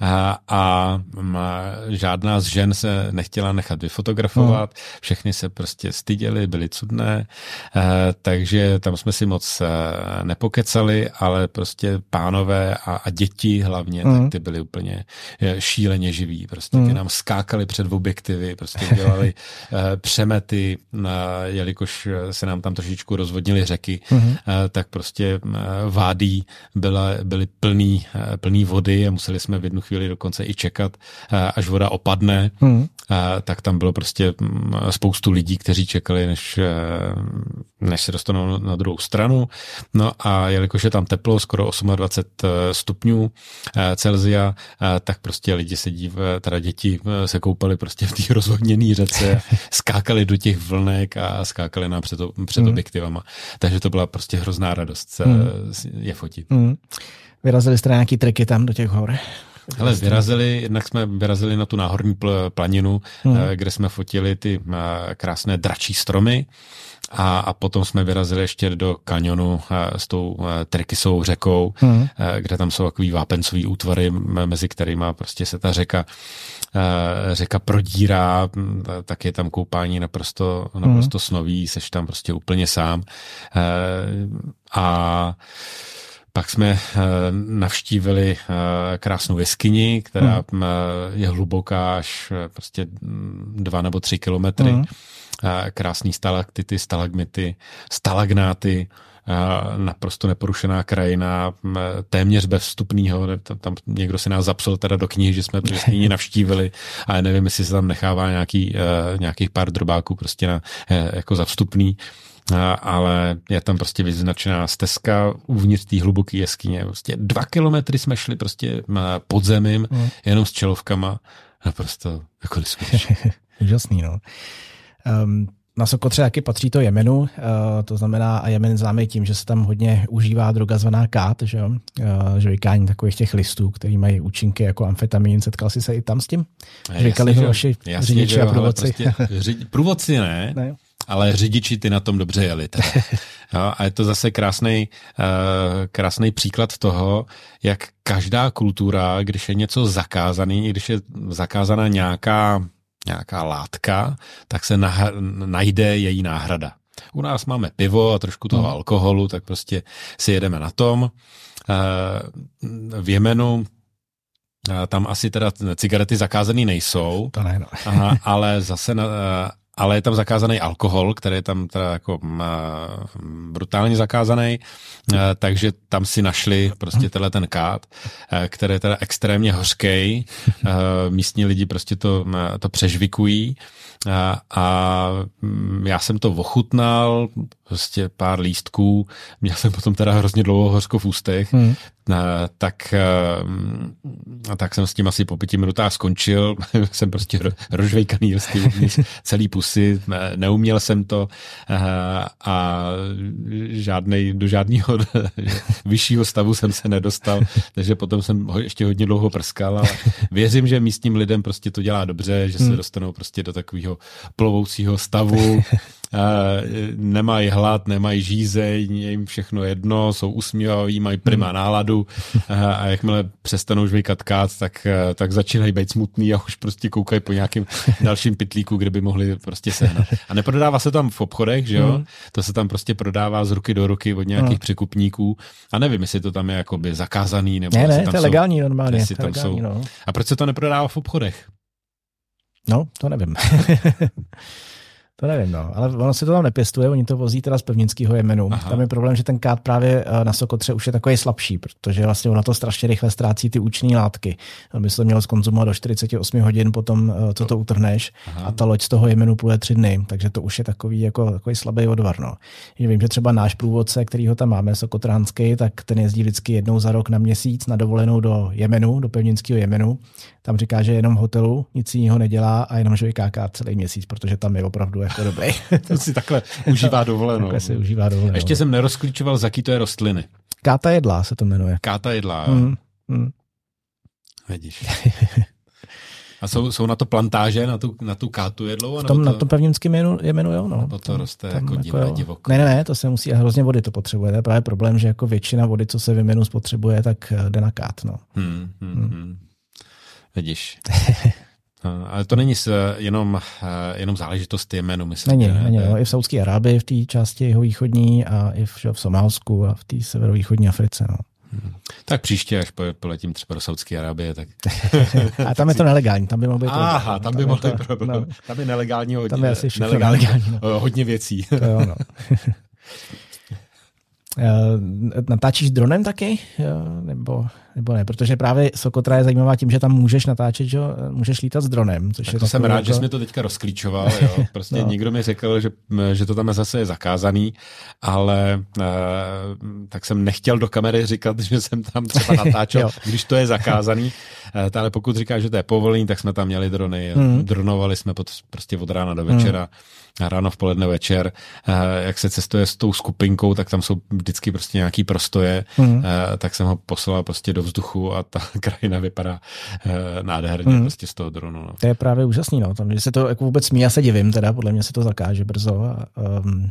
a, a žádná z žen se nechtěla nechat vyfotografovat, no. všechny se prostě styděli, byly cudné, takže tam jsme si moc eh, nepokecali, ale prostě pánové a, a děti hlavně, mm. tak mhm. ty byly úplně eh, šíleně živí, prostě mm. ty mhm. nám skákali před objektivy, prostě dělali přemety, jelikož se nám tam trošičku rozvodnily řeky, mm. tak prostě vádí byla, byly plný, plný vody a museli jsme v jednu chvíli dokonce i čekat, eh, až voda opadne, hmm. Eh, tak tam bylo prostě mm, spoustu lidí, kteří čekali, než, eh, než se dostanou na druhou stranu. No a jelikož je tam teplo, skoro 28 stupňů Celzia, tak prostě lidi sedí, teda děti se koupali prostě v té rozvodněné řece, skákali do těch vlnek a skákali nám před, před hmm. objektivama. Takže to byla prostě hrozná radost hmm. je fotit. Hmm. Vyrazili jste nějaký treky tam do těch hor? Ale vyrazili, jednak jsme vyrazili na tu náhorní pl- planinu, hmm. Eh, kde jsme fotili ty eh, krásné dračí stromy a, a potom jsme vyrazili ještě do kanionu eh, s tou Trikisovou řekou, hmm. kde tam jsou takový vápencový útvary, mezi kterými prostě se ta řeka řeka prodírá, tak je tam koupání naprosto, naprosto hmm. snový, seš tam prostě úplně sám. A pak jsme uh, navštívili uh, krásnou jeskyni, která hmm. uh, je hluboká až prostě dva nebo tři kilometry. Hmm. Krásný stalaktity, stalagmity, stalagnáty, naprosto neporušená krajina, uh, téměř bez vstupního, tam, někdo si nás zapsal teda do knihy, že jsme jeskyni navštívili a já nevím, jestli se tam nechává nějaký, nějakých pár drobáků prostě na, jako za vstupný. Uh, ale je tam prostě vyznačená stezka uvnitř té hluboké jeskyně. Prostě dva kilometry jsme šli prostě podzemím, mm. jenom s čelovkama. Naprosto jako Úžasný, no. Um, na Sokotře taky patří to Jemenu, uh, to znamená, a Jemen známe tím, že se tam hodně užívá droga zvaná kát, že, uh, že vykání takových těch listů, který mají účinky jako amfetamin. Setkal jsi se i tam s tím? Říkali vaši řidiči a průvodci. Prostě, průvodci ne, ne ale řidiči ty na tom dobře jeli. Jo, a je to zase krásný uh, krásný příklad toho, jak každá kultura, když je něco zakázaný, když je zakázaná nějaká, nějaká látka, tak se nah- najde její náhrada. U nás máme pivo a trošku toho hmm. alkoholu, tak prostě si jedeme na tom. Uh, v Jemenu tam asi teda cigarety zakázané nejsou, to ne, no. aha, ale zase na, ale je tam zakázaný alkohol, který je tam teda jako brutálně zakázaný, takže tam si našli prostě tenhle ten kát, který je teda extrémně hořký. Místní lidi prostě to, to přežvikují a, a mm, já jsem to ochutnal, prostě pár lístků, měl jsem potom teda hrozně dlouho hořko v ústech, hmm. Tak, tak jsem s tím asi po pěti minutách skončil, jsem prostě rožvejkaný celý pusy, neuměl jsem to a žádnej, do žádného vyššího stavu jsem se nedostal, takže potom jsem ještě hodně dlouho prskal, ale věřím, že místním lidem prostě to dělá dobře, že se hmm. dostanou prostě do takového plovoucího stavu, nemají hlad, nemají žízeň, je jim všechno jedno, jsou usmívaví, mají prima hmm. náladu a jakmile přestanou žvejkat kát, tak, tak začínají být smutný a už prostě koukají po nějakém dalším pitlíku, kde by mohli prostě sehnat. A neprodává se tam v obchodech, že jo? Hmm. To se tam prostě prodává z ruky do ruky od nějakých hmm. překupníků a nevím, jestli to tam je jakoby zakázaný, nebo ne, ne, tam to je legální normálně. tam legální, jsou. No. A proč se to neprodává v obchodech? No, to nevím. To nevím, no. Ale ono se to tam nepěstuje, oni to vozí teda z pevninského Jemenu. Aha. Tam je problém, že ten kát právě eh, na Sokotře už je takový slabší, protože vlastně ono to strašně rychle ztrácí ty účinné látky. By se to mělo zkonzumovat do 48 hodin potom, eh, co to utrhneš Aha. a ta loď z toho Jemenu půjde tři dny, takže to už je takový jako takový slabý odvar. No. Že vím, že třeba náš průvodce, který ho tam máme, Sokotránský, tak ten jezdí vždycky jednou za rok na měsíc na dovolenou do Jemenu, do pevninského Jemenu. Tam říká, že jenom v hotelu, nic jiného nedělá a jenom že vykáká celý měsíc, protože tam je opravdu jako dobrý. to si takhle užívá dovolenou. Takhle si užívá dovolenou. Ještě jsem nerozklíčoval, za jaký to je rostliny. Káta jedlá se to jmenuje. Káta jedlá, jo. Mm, mm. Vidíš. A jsou, jsou na to plantáže, na tu, na tu kátu jedlou? V tom, to, na tom pevninském jmenu, jmenu, jo. No. Nebo to roste tam, jako, jako divoko? Ne, ne, ne, to se musí, a hrozně vody to potřebuje. To je právě problém, že jako většina vody, co se v jmenu spotřebuje, tak eh, jde na kát. No. Hmm, hmm, hmm. hmm. Vidíš. Ale to není jenom, eh, jenom záležitost jménu, myslím. Není, není no. I v Saudské Arábii, v té části jeho východní a i v, v Somálsku a v té severovýchodní Africe. No. Hmm. Tak příště, až poletím třeba do Saudské Arábie, tak... a tam je to nelegální, tam by mohlo být... Aha, tam by mohlo být problém. No. Tam je nelegální hodně, tam je asi nelegální, nelegální no. hodně věcí. to jo, no. Eh, natáčíš dronem taky? Nebo, nebo ne? Protože právě Sokotra je zajímavá tím, že tam můžeš natáčet, že můžeš lítat s dronem. Což tak je to jsem rád, jako... že jsi mi to teďka rozklíčoval. Jo. Prostě no. někdo mi řekl, že, že to tam zase je zakázaný, ale uh, tak jsem nechtěl do kamery říkat, že jsem tam třeba natáčel, když to je zakázaný. Uh, ale pokud říkáš, že to je povolení, tak jsme tam měli drony. Hmm. Dronovali jsme pod, prostě od rána do večera. Hmm ráno, v poledne, večer, eh, jak se cestuje s tou skupinkou, tak tam jsou vždycky prostě nějaký prostoje, mm. tak jsem ho poslal prostě do vzduchu a ta krajina vypadá eh, nádherně mm. prostě z toho dronu. No. To je právě úžasný, no. Tam, že se to jako vůbec smí, já se divím, teda podle mě se to zakáže brzo. A, um,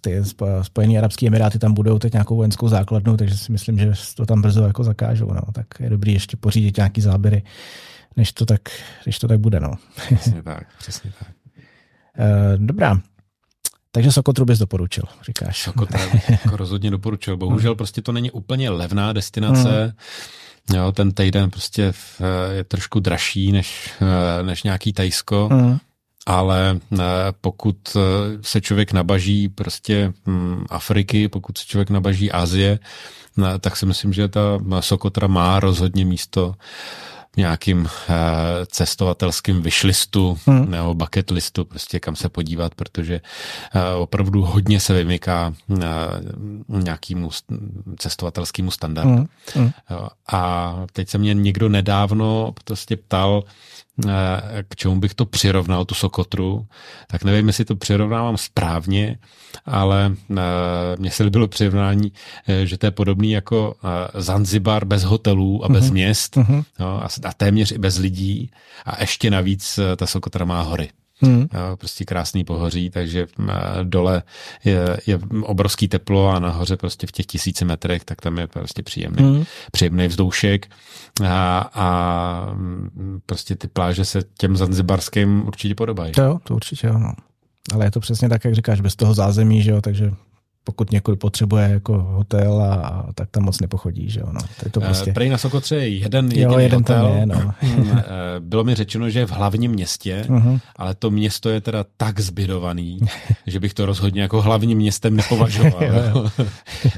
ty Spojené arabské emiráty tam budou teď nějakou vojenskou základnu, takže si myslím, že to tam brzo jako zakážou. No. Tak je dobrý ještě pořídit nějaký záběry, než to tak, než to tak bude. No. Přesně tak, přesně tak. Eh, dobrá. Takže Sokotru bys doporučil, říkáš. Sokotru jako rozhodně doporučil. Bohužel hmm. prostě to není úplně levná destinace. Mm. Jo, ten týden prostě eh, je trošku dražší než, eh, než nějaký Tajsko. Mm. Ale pokud se člověk nabaží prostě hm, Afriky, pokud se člověk nabaží Asie, tak si myslím, že ta Sokotra má rozhodně místo nějakým eh, cestovatelským vyšlistu hmm. nebo bucket listu, prostě kam se podívat, protože eh, opravdu hodně se vymyká eh, nějakému cestovatelskému standardu. Hmm. Hmm. A teď se mě někdo nedávno prostě ptal, k čemu bych to přirovnal, tu Sokotru, tak nevím, jestli to přirovnávám správně, ale eh, mně se líbilo přirovnání, eh, že to je podobný jako Zanzibar bez hotelů a bez uh-huh. měst uh-huh. No, a téměř i bez lidí a ještě navíc ta Sokotra má hory. Hmm. Prostě krásný pohoří, takže dole je, je obrovský teplo a nahoře prostě v těch tisíci metrech, tak tam je prostě příjemný, hmm. příjemný vzdušek a, a prostě ty pláže se těm zanzibarským určitě podobají. To jo, to určitě jo, no. Ale je to přesně tak, jak říkáš, bez toho zázemí, že jo, takže pokud někoho potřebuje jako hotel a, a tak tam moc nepochodí, že jo, no. To je to prostě... Prej na Sokotře je jeden jediný jo, jeden hotel. Tam je, no. Bylo mi řečeno, že je v hlavním městě, uh-huh. ale to město je teda tak zbydovaný, že bych to rozhodně jako hlavním městem nepovažoval.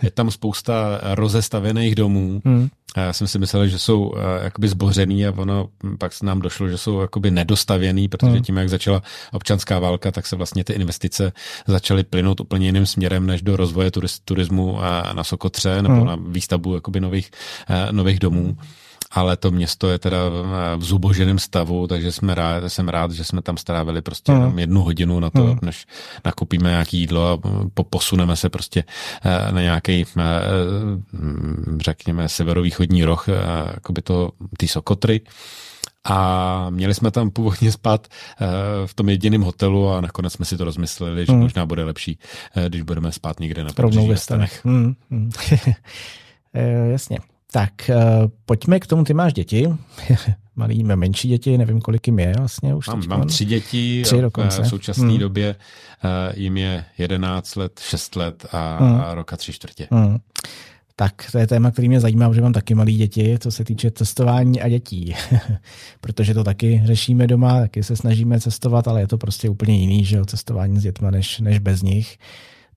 je tam spousta rozestavěných domů, uh-huh. Já jsem si myslel, že jsou uh, jakoby zbořený a ono pak se nám došlo, že jsou jakoby nedostavěný, protože hmm. tím, jak začala občanská válka, tak se vlastně ty investice začaly plynout úplně jiným směrem než do rozvoje turismu uh, na Sokotře nebo hmm. na výstavbu jakoby nových, uh, nových domů ale to město je teda v zuboženém stavu, takže jsme rád, jsem rád, že jsme tam strávili prostě mm. jednu hodinu na to, mm. než nakupíme nějaké jídlo a posuneme se prostě eh, na nějaký, eh, řekněme, severovýchodní roh, eh, jakoby to, ty Sokotry. A měli jsme tam původně spát v tom jediném hotelu a nakonec jsme si to rozmysleli, že mm. možná bude lepší, když budeme spát někde na pobřeží. Mm, mm. Jasně. Tak uh, pojďme k tomu, ty máš děti, malý, menší děti, nevím, kolik jim je vlastně už. Mám, mám tři děti, tři dokonce. v současné hmm. době uh, jim je 11 let, 6 let a, hmm. a roka tři čtvrtě. Hmm. Tak to je téma, který mě zajímá, protože mám taky malé děti, co se týče cestování a dětí. protože to taky řešíme doma, taky se snažíme cestovat, ale je to prostě úplně jiný, že jo, cestování s dětma než, než bez nich.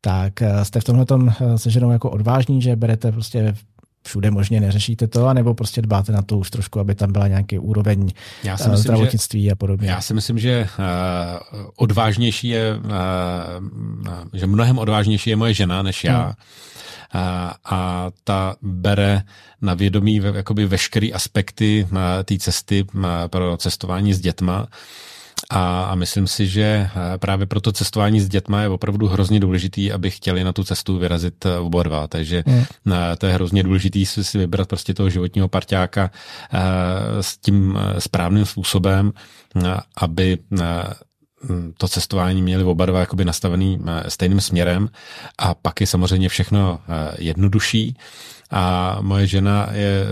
Tak eh, jste v tomhle tom se ženou jako odvážní, že berete prostě všude možně neřešíte to, anebo prostě dbáte na to už trošku, aby tam byla nějaký úroveň já si eh, myslím, zdravotnictví že, a podobně? Já si myslím, že uh, odvážnější je, uh, že mnohem odvážnější je moje žena než já. Hmm. A, a ta bere na vědomí jakoby veškeré aspekty té cesty pro cestování s dětma. A, a myslím si, že eh, právě pro to cestování s dětma je opravdu hrozně důležitý, aby chtěli na tu cestu vyrazit eh, oba dva. Takže mm. to je hrozně důležitý si vybrat prostě toho životního parťáka s tím správným způsobem, aby to cestování měli oba dva jakoby nastavený stejným směrem a pak je samozřejmě všechno jednodušší a moje žena je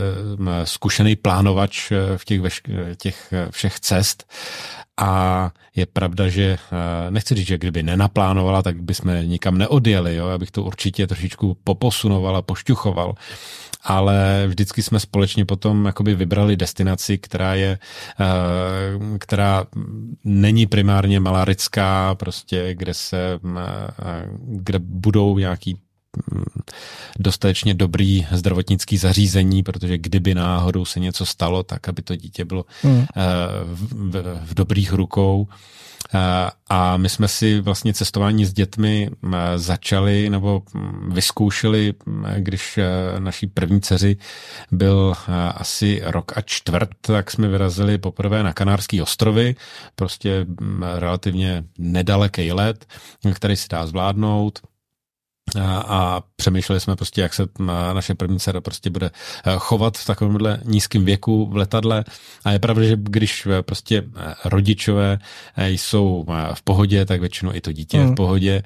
zkušený plánovač v těch, těch všech cest a je pravda, že eh, nechci říct, že kdyby nenaplánovala, tak bychom nikam neodjeli. Jo? Abych to určitě trošičku poposunoval a pošťuchoval ale vždycky jsme společně potom jakoby vybrali destinaci, která je, eh, která není primárně malarická, prostě kde se, eh, kde budou nějaký dostatečně dobrý zdravotnický zařízení, protože kdyby náhodou se něco stalo, tak aby to dítě bylo. Eh, v, v, v dobrých rukou. Eh, a my jsme si vlastně cestování s dětmi eh, začali nebo hm, vyzkoušeli, když naší první dceři byl asi rok a čtvrt, tak jsme vyrazili poprvé na Kanárský ostrovy, prostě hm, relativně nedaleký let, který si dá zvládnout a, a přemýšleli jsme prostě, jak se naše první dcera prostě bude eh, chovat v takovémhle nízkém věku v letadle. A je pravda, že když eh, prostě eh, rodičové jsou v pohodě, tak většinou i to dítě mm. je v mm. pohodě.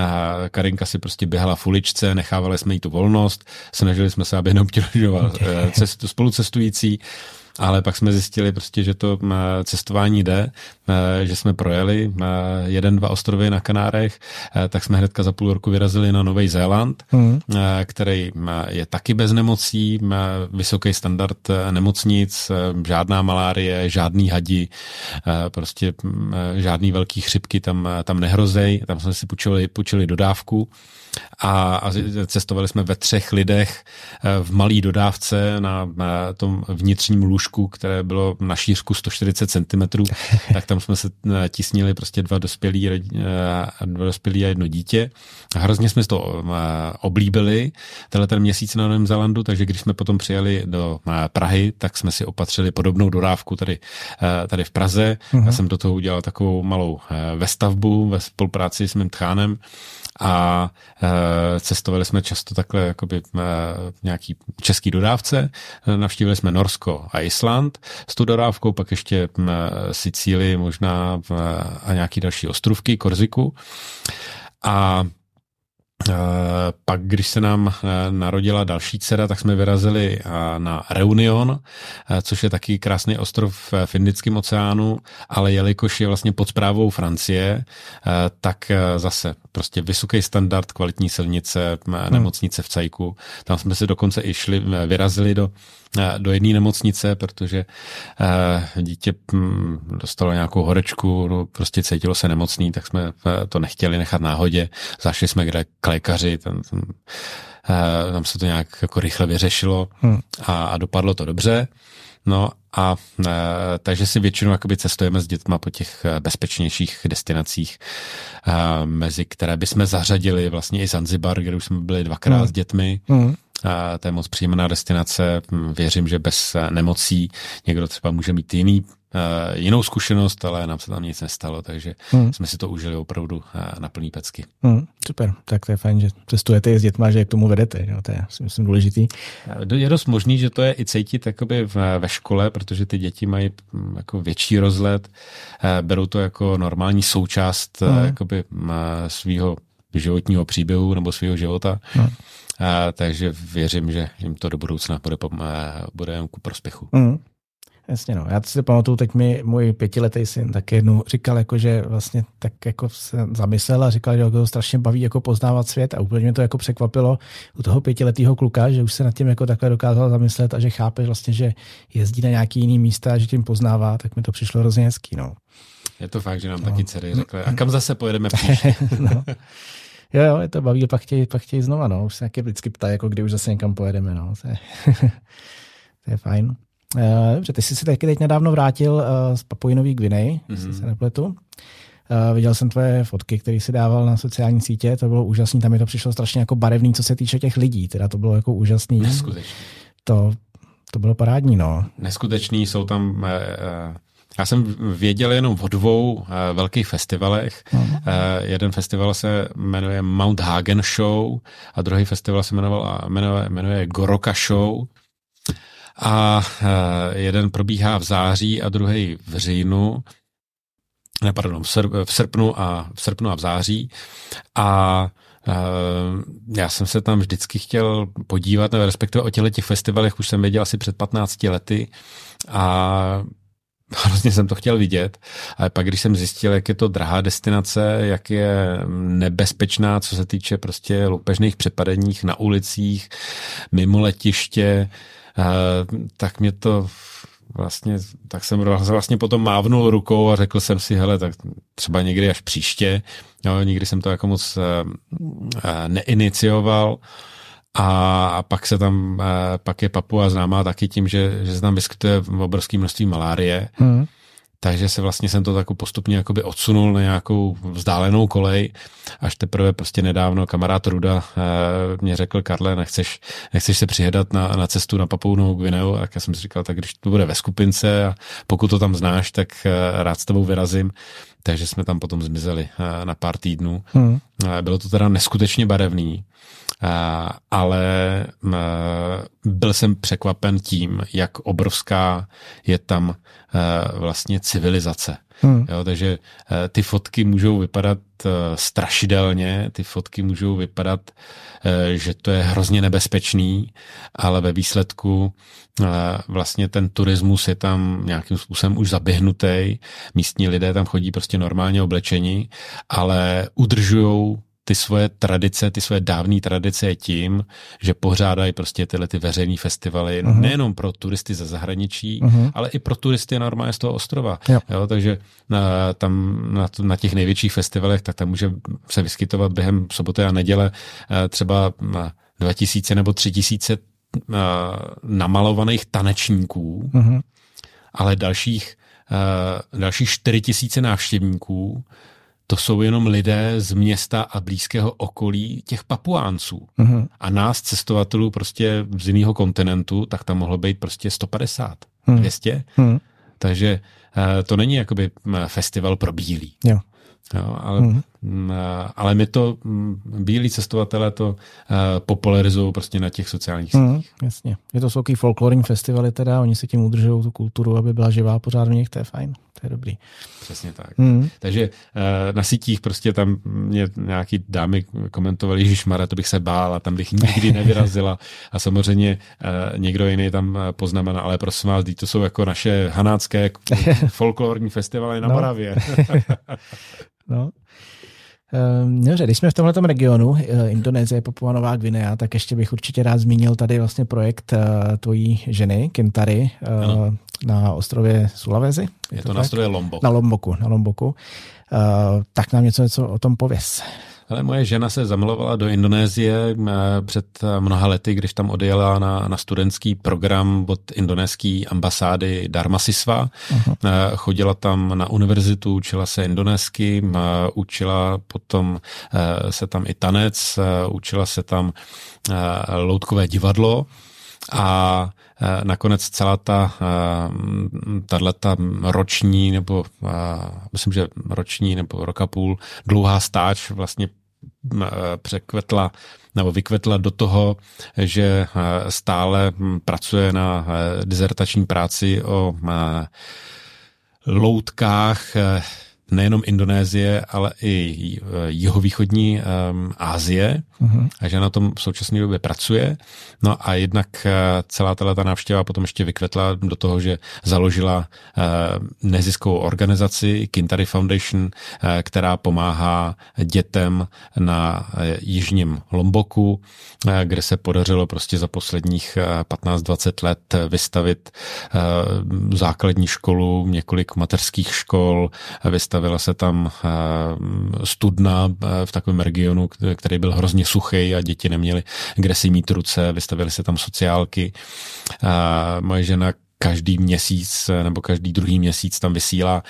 A Karinka si prostě běhala v uličce, nechávali jsme jí tu volnost, snažili jsme se, aby neobtěžoval cestu, spolucestující ale pak jsme zjistili prostě, že to cestování jde, že jsme projeli jeden, dva ostrovy na Kanárech, tak jsme hnedka za půl roku vyrazili na Nový Zéland, mm. který je taky bez nemocí, má vysoký standard nemocnic, žádná malárie, žádný hadi, prostě žádný velký chřipky tam, tam nehrozej, tam jsme si půjčili, půjčili dodávku a, a cestovali jsme ve třech lidech v malý dodávce na, na tom vnitřním lůžku, které bylo na šířku 140 cm, tak tam jsme se eh, tisnili prostě dva dospělí, eh, dva dospělí a jedno dítě. A hrozně jsme to eh, oblíbili, tenhle ten měsíc na Novém Zelandu, takže když jsme potom přijeli do Prahy, tak jsme si opatřili podobnou dodávku tady, tady v Praze. Uh-huh. Já jsem do toho udělal takovou malou vestavbu ve spolupráci s mým tchánem a e, cestovali jsme často takhle jakoby e, nějaký český dodávce, navštívili jsme Norsko a Island s tou dodávkou, pak ještě Sicílii možná e, a nějaký další ostrovky, Korziku. A Pak, když se nám narodila další dcera, tak jsme vyrazili na Reunion, což je taky krásný ostrov v Indickém oceánu, ale jelikož je vlastně pod zprávou Francie, tak zase prostě vysoký standard, kvalitní silnice, nemocnice v Cajku. Tam jsme se dokonce i šli, vyrazili do do jedné nemocnice, protože uh, dítě hm, dostalo nějakou horečku, no, prostě cítilo se nemocný, tak jsme eh, to nechtěli nechat náhodě. Zašli jsme kde k lékaři, tam, tam, tam se to nějak jako rychle vyřešilo hmm. a, a dopadlo to dobře. No a e, takže si většinou jakoby cestujeme s dětma po těch bezpečnějších destinacích, e, mezi které bychom zařadili vlastně i Zanzibar, kde už jsme byli dvakrát hmm. s dětmi. Hmm to je moc příjemná destinace. Věřím, že bez nemocí někdo třeba může mít jiný jinou zkušenost, ale nám se tam nic nestalo, takže hmm. jsme si to užili opravdu uh, na plný pecky. Hmm, super, tak to je fajn, že cestujete s dětma, že k tomu vedete, jo, to je si myslím důležitý. Je dost možný, že to je i cítit jakoby ve škole, protože ty děti mají hm, jako větší rozhled, berou to jako normální součást hmm. jakoby svého životního příběhu nebo svého života. Hmm. A, takže věřím, že jim to do budoucna bude, bude jen ku prospěchu. Mm. Jasně no, já si pamatuju, teď mi můj pětiletý syn tak jednou říkal, jako, že vlastně tak jako se zamyslel a říkal, že ho to strašně baví jako poznávat svět a úplně mě to jako překvapilo u toho pětiletého kluka, že už se nad tím jako takhle dokázal zamyslet a že chápe vlastně, že jezdí na nějaký jiný místa a že tím poznává, tak mi to přišlo hrozně hezký, no. Je to fakt, že nám no. taky dcery řekly, a kam zase pojedeme příště? no. Jo, jo, je to baví, pak chtějí, pak chtějí znova, no. Už se vždycky ptají, jako kdy už zase někam pojedeme, no. To je, to je fajn. Uh, dobře, ty jsi se taky teď nedávno vrátil uh, z Papuinový Gvinej, mm-hmm. se nepletu. Uh, viděl jsem tvoje fotky, které si dával na sociální sítě, to bylo úžasné, tam mi to přišlo strašně jako barevný, co se týče těch lidí, teda to bylo jako úžasný. Neskutečný. To, to bylo parádní, no. Neskutečný, jsou tam uh, já jsem věděl jenom o dvou uh, velkých festivalech. Uh, jeden festival se jmenuje Mount Hagen Show a druhý festival se jmenoval, jmenuje, jmenuje Goroka Show. A uh, jeden probíhá v září a druhý v říjnu. Ne, pardon, v, srp, v srpnu a v srpnu a v září. A Uh, já jsem se tam vždycky chtěl podívat, nebo respektive o těchto těch festivalech už jsem věděl asi před 15 lety a hrozně jsem to chtěl vidět, ale pak, když jsem zjistil, jak je to drahá destinace, jak je nebezpečná, co se týče prostě loupežných přepadeních na ulicích, mimo letiště, eh, tak mě to vlastně, tak jsem vlastně potom mávnul rukou a řekl jsem si, hele, tak třeba někdy až příště, jo, nikdy jsem to jako moc eh, eh, neinicioval, a pak se tam, pak je Papua známá taky tím, že, že se tam vyskytuje obrovské množství malárie. Hmm. Takže se vlastně jsem to tak postupně jakoby odsunul na nějakou vzdálenou kolej, až teprve prostě nedávno kamarád Ruda eh, mě řekl, Karle, nechceš, nechceš se přihedat na, na cestu na Papou Novou Gvineu? A já jsem si říkal, tak když to bude ve skupince a pokud to tam znáš, tak eh, rád s tebou vyrazím. Takže jsme tam potom zmizeli eh, na pár týdnů. Hmm. Bylo to teda neskutečně barevný ale byl jsem překvapen tím, jak obrovská je tam vlastně civilizace. Hmm. Jo, takže ty fotky můžou vypadat strašidelně, ty fotky můžou vypadat, že to je hrozně nebezpečný, ale ve výsledku vlastně ten turismus je tam nějakým způsobem už zaběhnutý, místní lidé tam chodí prostě normálně oblečení, ale udržují ty svoje tradice, ty svoje dávné tradice je tím, že pořádají prostě tyhle ty veřejné festivaly uh-huh. nejenom pro turisty ze zahraničí, uh-huh. ale i pro turisty normálně z toho ostrova. Jo. Jo, takže na, tam na, na těch největších festivalech, tak tam může se vyskytovat během soboty a neděle eh, třeba 2000 nebo 3000 eh, namalovaných tanečníků, uh-huh. ale dalších, eh, dalších 4000 návštěvníků, to jsou jenom lidé z města a blízkého okolí těch papuánců. Uh-huh. A nás, cestovatelů prostě z jiného kontinentu, tak tam mohlo být prostě 150, uh-huh. 200. Uh-huh. Takže uh, to není jakoby festival pro bílý. Jo. Jo, ale, mm. Ale my to, bílí cestovatelé to uh, popularizují prostě na těch sociálních mm, sítích. Mm, jasně. Je to jsou folklorní festivaly teda, oni si tím udržují tu kulturu, aby byla živá pořád v nich, to je fajn, to je dobrý. Přesně tak. Mm. Takže uh, na sítích prostě tam mě nějaký dámy komentovali, že Mara, to bych se bál a tam bych nikdy nevyrazila a samozřejmě někdo jiný tam poznamená, ale prosím vás, to jsou jako naše hanácké folklorní festivaly na no. Moravě. No. Ehm, dobře, když jsme v tomhle regionu, eh, Indonésie, Papua Nová Gvinea, tak ještě bych určitě rád zmínil tady vlastně projekt eh, tvojí ženy, Kintary, eh, ano. na ostrově Sulawesi. Je, je to, to na ostrově Lombok. Na Lomboku, na Lomboku. Tak nám něco, něco o tom pověs. Ale moje žena se zamilovala do Indonésie eh, před eh, mnoha lety, když tam odjela na, na studentský program od indonéské ambasády Dharmasisva. Uh-huh. Chodila tam na univerzitu, učila se indonésky, učila potom se tam i tanec, učila se tam loutkové divadlo a nakonec celá ta tato roční nebo myslím, že roční nebo roka půl dlouhá stáč vlastně překvetla nebo vykvetla do toho, že stále pracuje na dizertační práci o loutkách nejenom Indonésie, ale i jihovýchodní um, Asie uh-huh. a že na tom v současné době pracuje. No a jednak uh, celá ta návštěva potom ještě vykvetla do toho, že založila uh, neziskovou organizaci Kintari Foundation, uh, která pomáhá dětem na uh, jižním Lomboku, uh, kde se podařilo prostě za posledních uh, 15-20 let vystavit uh, základní školu, několik mateřských škol, vystavit Stavila se tam eh, studna eh, v takovém regionu, který byl hrozně suchý a děti neměly kde si mít ruce, vystavily se tam sociálky. Moje žena každý měsíc eh, nebo každý druhý měsíc tam vysílá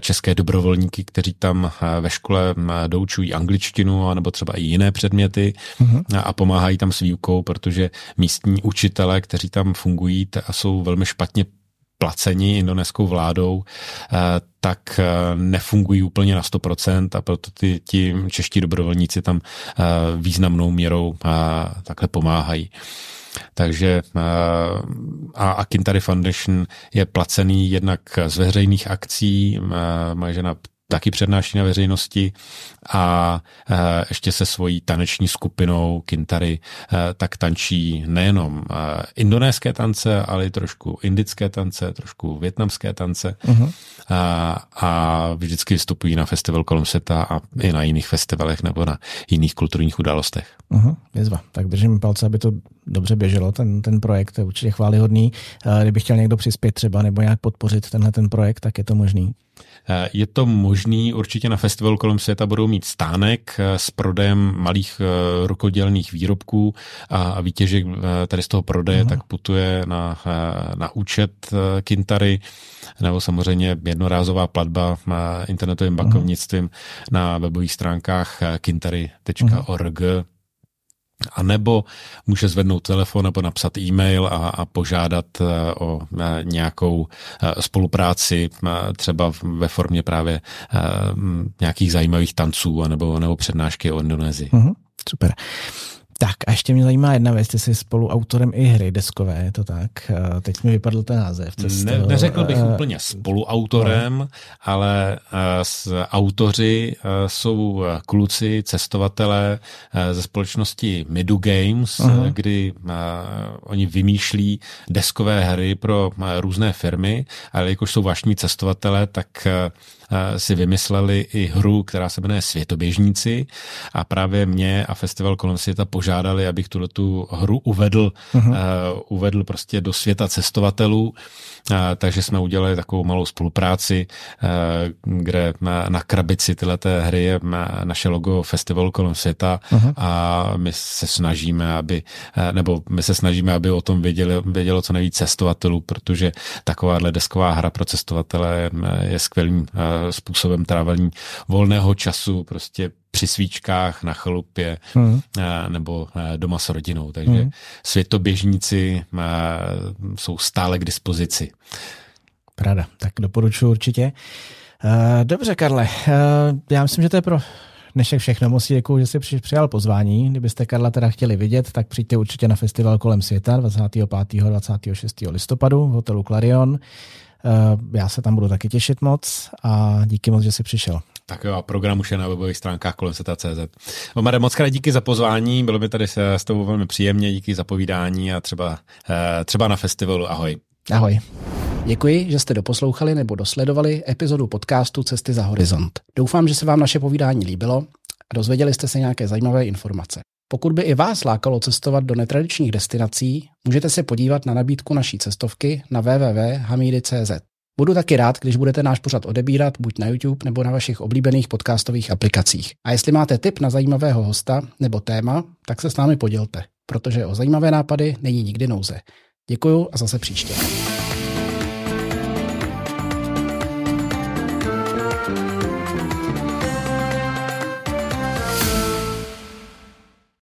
české dobrovolníky, kteří tam ve škole doučují angličtinu nebo třeba i jiné předměty uh-huh. a pomáhají tam s výukou, protože místní učitele, kteří tam fungují a jsou velmi špatně placeni indonéskou vládou, eh, tak eh, nefungují úplně na 100% a proto ty, ti čeští dobrovolníci tam eh, významnou měrou takhle pomáhají. Takže a, a Kintari Foundation je placený jednak z veřejných akcí, moje žena taky přednáší na veřejnosti a e, ještě se svojí taneční skupinou Kintary e, tak tančí nejenom e, indonéské tance, ale i trošku indické tance, trošku větnamské tance uh-huh. a, a vždycky vystupují na festival kolem světa a i na jiných festivalech nebo na jiných kulturních událostech. Uh-huh, jezva. Tak držím palce, aby to dobře běželo, ten, ten projekt je určitě chválihodný. Kdyby chtěl někdo přispět třeba nebo nějak podpořit tenhle ten projekt, tak je to možný. Eh, je to možný, určitě na festivalu kolem světa budou mít stánek eh, s prodejem malých eh, rukodělných výrobků a výtěžek tady z toho prodeje uh-huh. tak putuje na, na účet Kintary nebo samozřejmě jednorázová platba internetovým mhm. bankovnictvím uh-huh. na webových stránkách kintary.org. Uh-huh a nebo může zvednout telefon nebo napsat e-mail a, a požádat eh, o eh, nějakou eh, spolupráci, třeba ve formě právě nějakých zajímavých tanců nebo, přednášky o Indonésii. Uh-huh, super. Tak a ještě mě zajímá jedna věc, ty jsi spolu autorem i hry deskové, je to tak? Eh, teď mi vypadl ten název. Ne, neřekl bych uh, úplně spoluautorem, no. ale uh, s, autoři uh, jsou kluci, cestovatelé uh, ze společnosti Midu Games, uh-huh. kdy uh, oni vymýšlí deskové hry pro uh, různé firmy, ale jakož jsou vášní cestovatelé, tak uh, si vymysleli i hru, která se jmenuje Světoběžníci a právě mě a Festival kolem světa požádali, abych tuto tu hru uvedl, uh-huh. uh, uvedl prostě do světa cestovatelů, uh, takže jsme udělali takovou malou spolupráci, uh, kde na, na krabici tyhle té hry je naše logo Festival kolem světa uh-huh. a my se snažíme, aby, uh, nebo my se snažíme, aby o tom věděli, vědělo co nejvíc cestovatelů, protože takováhle desková hra pro cestovatele je, je skvělým uh, způsobem trávení volného času prostě při svíčkách na chalupě mm. nebo eh, doma s rodinou. Takže mm. světoběžníci eh, jsou stále k dispozici. Pravda, tak doporučuji určitě. dobře, Karle, já myslím, že to je pro dnešek všechno. Moc děkuji, že jsi přijal pozvání. Kdybyste Karla teda chtěli vidět, tak přijďte určitě na festival kolem světa 25. 26. listopadu v hotelu Clarion. Já se tam budu taky těšit moc a díky moc, že jsi přišel. Tak jo, a program už je na webových stránkách kolem seta.cz. Omare, moc krát díky za pozvání, bylo mi tady se s tebou velmi příjemně, díky za povídání a třeba, eh, třeba na festivalu. Ahoj. Ahoj. Děkuji, že jste doposlouchali nebo dosledovali epizodu podcastu Cesty za horizont. Doufám, že se vám naše povídání líbilo a dozvěděli jste se nějaké zajímavé informace. Pokud by i vás lákalo cestovat do netradičních destinací, můžete se podívat na nabídku naší cestovky na www.hamidy.cz. Budu taky rád, když budete náš pořad odebírat buď na YouTube nebo na vašich oblíbených podcastových aplikacích. A jestli máte tip na zajímavého hosta nebo téma, tak se s námi podělte, protože o zajímavé nápady není nikdy nouze. Děkuju a zase příště.